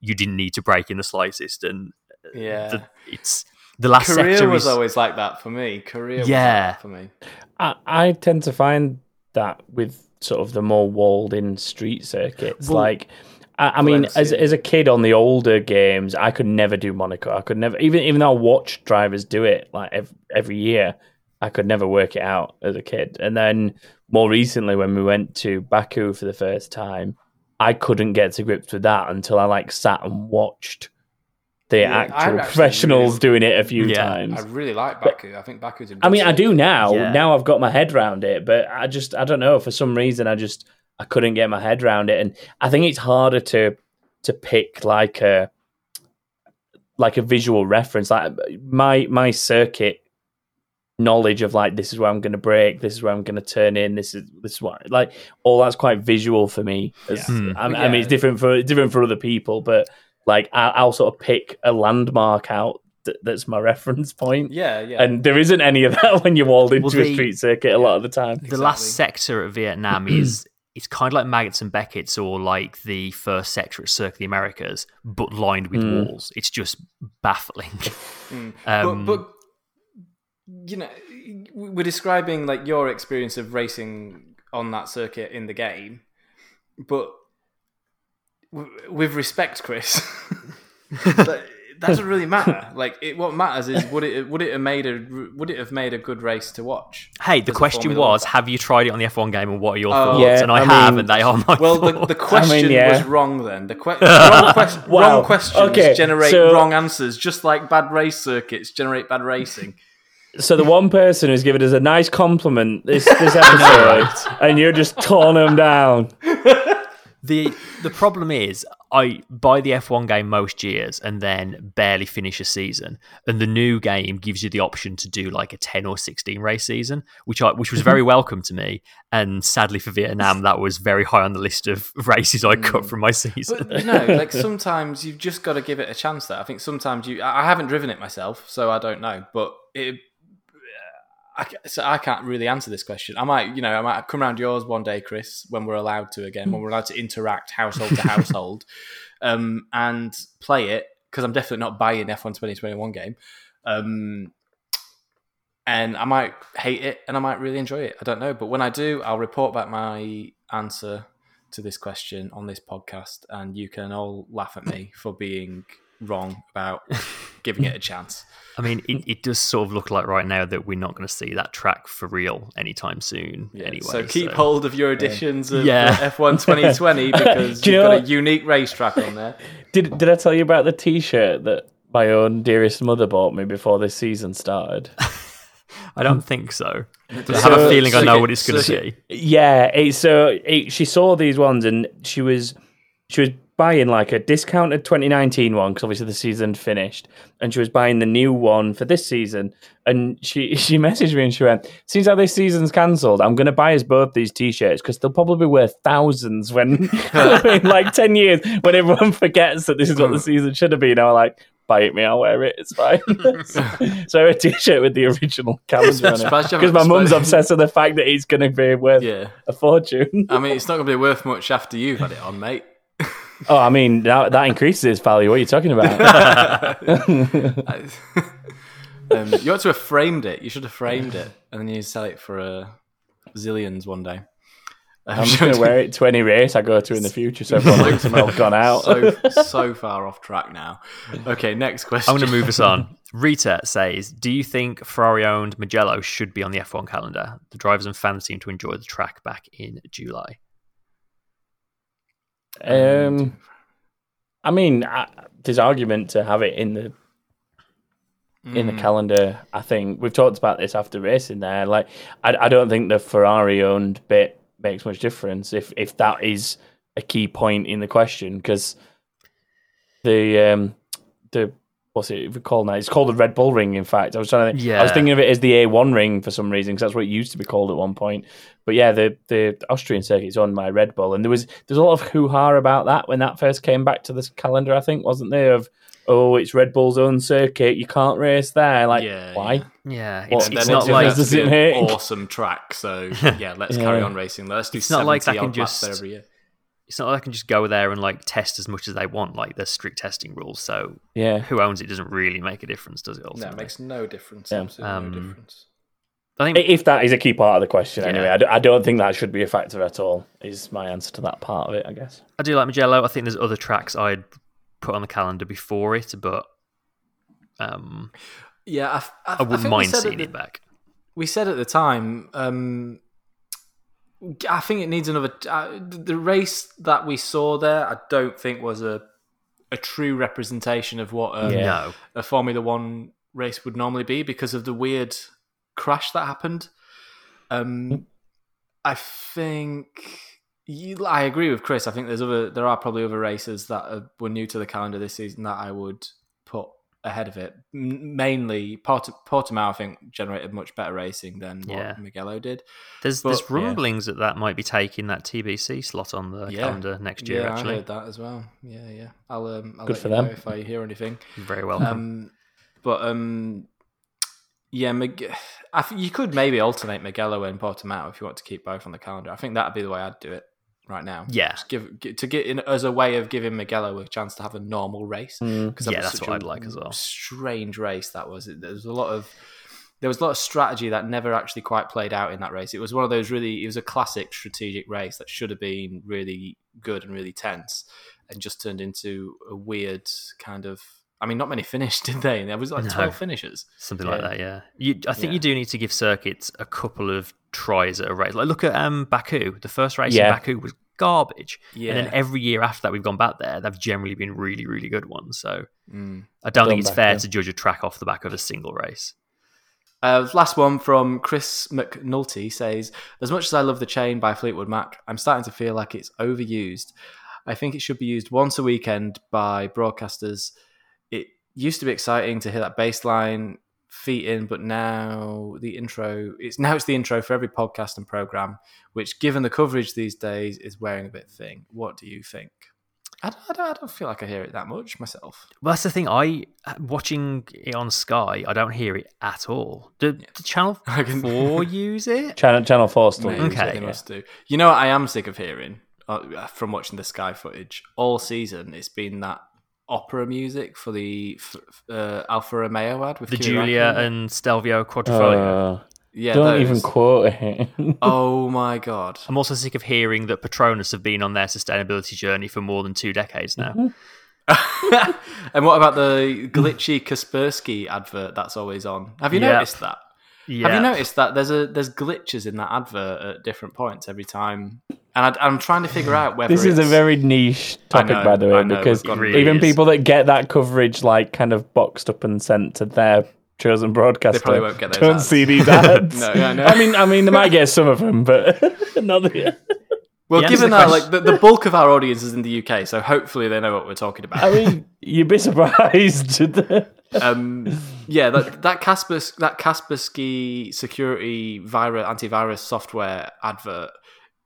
you didn't need to brake in the slightest, and uh, Yeah. the, it's the last Korea sector was is always like that for me. Korea was Yeah. like for me. I, I tend to find that with sort of the more walled in street circuits. Well, like, I, I mean, as as a kid on the older games, I could never do Monaco. I could never, even even though I watched drivers do it like every, every year, I could never work it out as a kid. And then more recently, when we went to Baku for the first time, I couldn't get to grips with that until I like sat and watched the Yeah, actual professionals really- doing it a few Yeah. times. I really like Baku. I think Baku's a I mean, I do now. Yeah. Now I've got my head around it, but I just I don't know. For some reason, I just I couldn't get my head around it, and I think it's harder to to pick like a like a visual reference. Like my my circuit knowledge of like this is where I'm going to break, this is where I'm going to turn in, this is this is what like all that's quite visual for me. As, Yeah. Hmm. I, I mean, it's different for different for other people, but like I, I'll sort of pick a landmark out that, that's my reference point. Yeah, yeah. And there isn't any of that when you're walled into Well, a street circuit a lot of the time. The last sector at Vietnam is it's kind of like Maggotts and Becketts or like the first sector at Circuit of the Americas, but lined with Mm. walls. It's just baffling. Mm. Um, but, but you know, we're describing like your experience of racing on that circuit in the game, but w- with respect, Chris, that that doesn't really matter. Like, it, what matters is would it would it have made a would it have made a good race to watch? hey, the question was, have you tried it on the F1 game and what are your Oh. thoughts? Yeah, and I, I have, mean- and they are my Well, the, thoughts. the question yeah. was wrong then. The, que- wrong, quest- Wow. wrong questions Okay, generate so- wrong answers, just like bad race circuits generate bad racing. So the one person who's given us a nice compliment this this episode, and you're just torn them down. The the problem is I buy the F1 game most years and then barely finish a season. And the new game gives you the option to do like a 10 or 16 race season, which I which was very welcome to me. And sadly for Vietnam, that was very high on the list of races I cut mm. from my season. But you know, like sometimes you've just got to give it a chance. There, I think sometimes you. I I haven't driven it myself, so I don't know. But it, I, so I can't really answer this question. I might, you know, I might come around yours one day, Chris, when we're allowed to again, when we're allowed to interact household to household, um, and play it because I'm definitely not buying F1 2021 game. Um, and I might hate it and I might really enjoy it. I don't know. But when I do, I'll report back my answer to this question on this podcast, and you can all laugh at me for being wrong about giving it a chance. I mean, it, it does sort of look like right now that we're not going to see that track for real anytime soon. anyway, so keep hold of your editions of Yeah. uh, F1 2020 because you you've know got a unique racetrack on there. Did did I tell you about the T-shirt that my own dearest mother bought me before this season started? I don't think so. I have So- a feeling I know what it's going to so- be. Yeah, it, so it, she saw these ones and she was she was buying like a discounted 2019 one because obviously the season finished, and she was buying the new one for this season. And she she messaged me and she went, "Seems like this season's cancelled. I'm going to buy us both these t-shirts because they'll probably be worth thousands when in like 10 years when everyone forgets that this is what the mm. season should have been." I was like. Buy it me, I'll wear it. It's fine. so a t-shirt with the original calendar on it because my mum's obsessed with the fact that it's going to be worth Yeah. a fortune. I mean, it's not going to be worth much after you've had it on, mate. Oh, I mean that, that increases its value. What are you talking about? um, you ought to have framed it. You should have framed it, and then you sell it for uh, zillions one day. I'm just going to wear it to any race I go to in the future, so everyone thinks I'm all gone out. so so far off track now. Okay, next question. I'm going to move us on. Rita says, "Do you think Ferrari-owned Mugello should be on the F1 calendar? The drivers and fans seem to enjoy the track back in July." Um, I mean, I, there's argument to have it in the in the calendar. I think we've talked about this after racing. There, like I, I don't think the Ferrari owned bit makes much difference if if that is a key point in the question because the um the what's it called now? It's called the Red Bull Ring. In fact, I was trying to. Think, I was thinking of it as the A1 ring for some reason because that's what it used to be called at one point. But yeah, the the Austrian circuit is on my Red Bull, and there was there's a lot of hoo ha about that when that first came back to this calendar. I think wasn't there of oh it's Red Bull's own circuit, you can't race there. Like Yeah, why? yeah. Yeah, it's, And it's not it like turns out to Does it be an awesome track. So yeah, let's Yeah. carry on racing. Let's do. It's not like I can odd laps there just- every year. It's not like I can just go there and like test as much as they want. Like there's strict testing rules, so Yeah, who owns it doesn't really make a difference, does it? No, Ultimately? it makes no difference. Yeah. Um, no difference. I think if that is a key part of the question, Yeah. anyway, I, d- I don't think that should be a factor at all. Is my answer to that part of it, I guess. I do like Mugello. I think there's other tracks I'd put on the calendar before it, but um, Yeah, I, I, I wouldn't think mind seeing the- it back. we said at the time, um, I think it needs another. Uh, the race that we saw there, I don't think was a a true representation of what a, Yeah. No. a Formula One race would normally be because of the weird crash that happened. Um, I think you, I agree with Chris. I think there's other there are probably other races that are, were new to the calendar this season that I would put ahead of it. M- mainly Port- Portimao, I think generated much better racing than what Yeah. Mugello did. There's But- there's rumblings that that might be taking that TBC slot on the Yeah. calendar next year. yeah, actually, I heard that as well. Yeah, yeah. I'll um, I'll Good let for you them. know if I hear anything. very welcome. Um, but um, yeah, Mig- I think you could maybe alternate Mugello and Portimao if you want to keep both on the calendar. I think that'd be the way I'd do it right now. Yeah. Just give gi- to get in as a way of giving Mugello a chance to have a normal race. Mm. Because Yeah, that's what I'd like as well. Strange race that was. There was a lot of there was a lot of strategy that never actually quite played out in that race. It was one of those really. It was a classic strategic race that should have been really good and really tense, and just turned into a weird kind of. I mean, not many finished, did they? There was like No. twelve finishes. Something like that, yeah. You, I think Yeah. you do need to give circuits a couple of tries at a race. Like look at um, Baku. The first race Yeah. in Baku was garbage, Yeah. and then every year after that we've gone back there, they've generally been really, really good ones. So Mm. I don't think it's back, fair yeah. to judge a track off the back of a single race. Uh, last one from Chris McNulty says, As much as I love the chain by Fleetwood Mac, I'm starting to feel like it's overused. I think it should be used once a weekend by broadcasters. It used to be exciting to hear that bass line feet in, but now the intro it's now it's the intro for every podcast and program, which given the coverage these days is wearing a bit thin. What do you think? I don't, I don't, I don't feel like I hear it that much myself. Well, that's the thing. I watching it on Sky, I don't hear it at all. Do, do Channel I can- Four use it? Channel Channel Four still. Maybe uses Okay, it, they yeah. must do. You know what I am sick of hearing uh, from watching the Sky footage all season? It's been that opera music for the f- f- uh, Alfa Romeo ad with The Kimi Giulia Räikkönen. and Stelvio Quadrifoglio. Uh, yeah, don't those. even quote it. Oh my god! I'm also sick of hearing that Petronas have been on their sustainability journey for more than two decades now. and what about the glitchy Kaspersky advert that's always on? Have you Yep. noticed that? Yeah. Have you noticed that there's a there's glitches in that advert at different points every time? And I, I'm trying to figure out whether this is a very niche topic, know, by the way, know, because really even is. people that get that coverage, like kind of boxed up and sent to their chosen broadcaster, They probably won't get those don't ads. see these ads. No, I know. I mean, I mean, they might get some of them, but not the. Well, The answer given that, question- like the, the bulk of our audience is in the UK, so hopefully they know what we're talking about. I mean, you'd be surprised. um, yeah, that that Kaspersky, that Kaspersky security virus antivirus software advert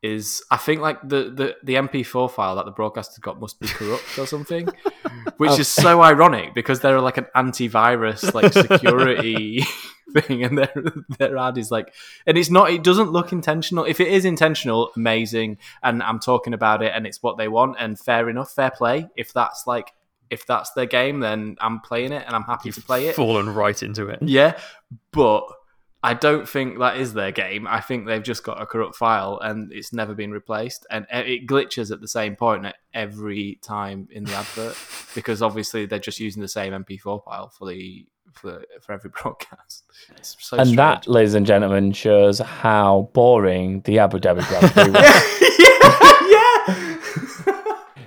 is, I think, like the, the the MP4 file that the broadcaster got must be corrupt or something, which is so ironic because they're like an antivirus like security thing, and their their ad is like, and it's not, it doesn't look intentional. If it is intentional, amazing, and I'm talking about it, and it's what they want, and fair enough, fair play. If that's like if that's their game, then I'm playing it and I'm happy to play it. Fallen right into it. Yeah, but I don't think that is their game. I think they've just got a corrupt file and it's never been replaced, and it glitches at the same point every time in the advert because obviously they're just using the same MP4 file for the for for every broadcast. It's so and strange. that, ladies and gentlemen, shows how boring the Abu Dhabi Grand Prix was. yeah, yeah.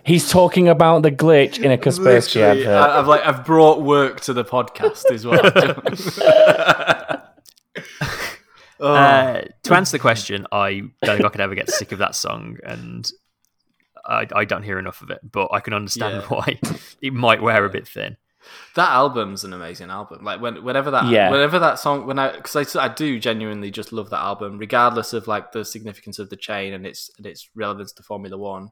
He's talking about the glitch in a Kaspersky Literally, advert. I, I've like I've brought work to the podcast as well. Oh. Uh, to answer the question, I don't think I could ever get sick of that song, and I, I don't hear enough of it. But I can understand Yeah. why it might wear a bit thin. That album's an amazing album. Like when, whenever that, Yeah. whenever that song, when I, because I, I do genuinely just love that album, regardless of like the significance of the chain and its and its relevance to Formula One,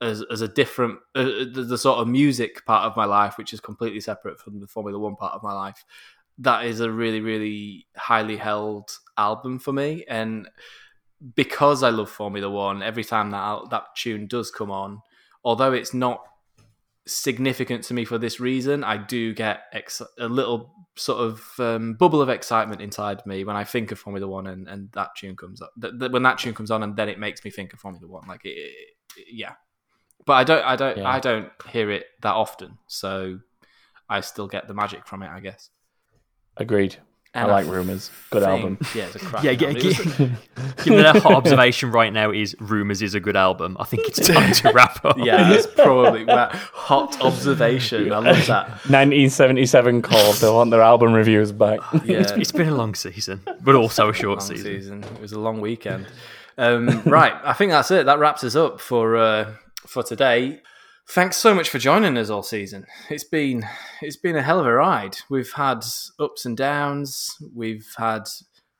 as as a different, uh, the, the sort of music part of my life, which is completely separate from the Formula One part of my life. That is a really, really highly held album for me, and because I love Formula One, every time that that tune does come on, although it's not significant to me for this reason, I do get ex- a little sort of um, bubble of excitement inside me when I think of Formula One and, and that tune comes up. Th- th- when that tune comes on, and then it makes me think of Formula One. Like, it, it- yeah, but I don't, I don't, Yeah. I don't hear it that often, so I still get the magic from it, I guess. Agreed. I like Rumours. Good album. Yeah, it's a crap. Yeah, album. yeah, It was- Given that hot observation right now is Rumors is a good album, I think it's time to wrap up. yeah, it's probably that hot observation. I love that. 1977 called. They want their album reviews back. Yeah, It's been a long season, but also a short long season. season. It was a long weekend. Um, right, I think that's it. That wraps us up for uh, for today. Thanks so much for joining us all season. It's been it's been a hell of a ride. We've had ups and downs. We've had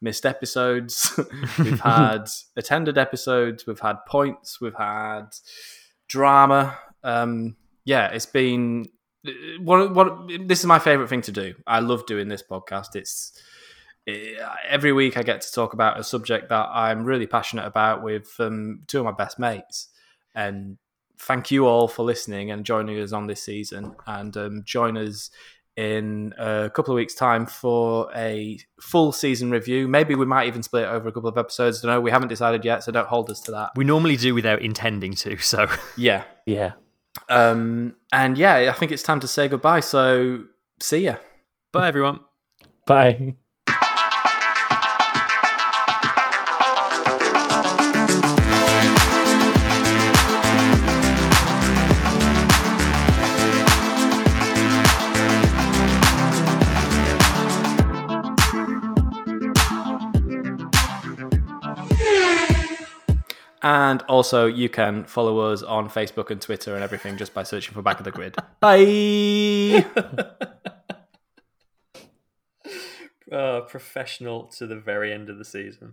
missed episodes. we've had attended episodes. We've had points. We've had drama. Um, yeah, it's been what what. This is my favorite thing to do. I love doing this podcast. It's eh, every week I get to talk about a subject that I'm really passionate about with um, two of my best mates. And thank you all for listening and joining us on this season. And um, join us in a couple of weeks' time for a full season review. Maybe we might even split it over a couple of episodes. don't know. We haven't decided yet, so don't hold us to that. We normally do without intending to, so Yeah. yeah. Um, and yeah, I think it's time to say goodbye. So see ya. bye everyone. Bye. And also, you can follow us on Facebook and Twitter and everything just by searching for Back of the Grid. Bye. Uh, professional to the very end of the season.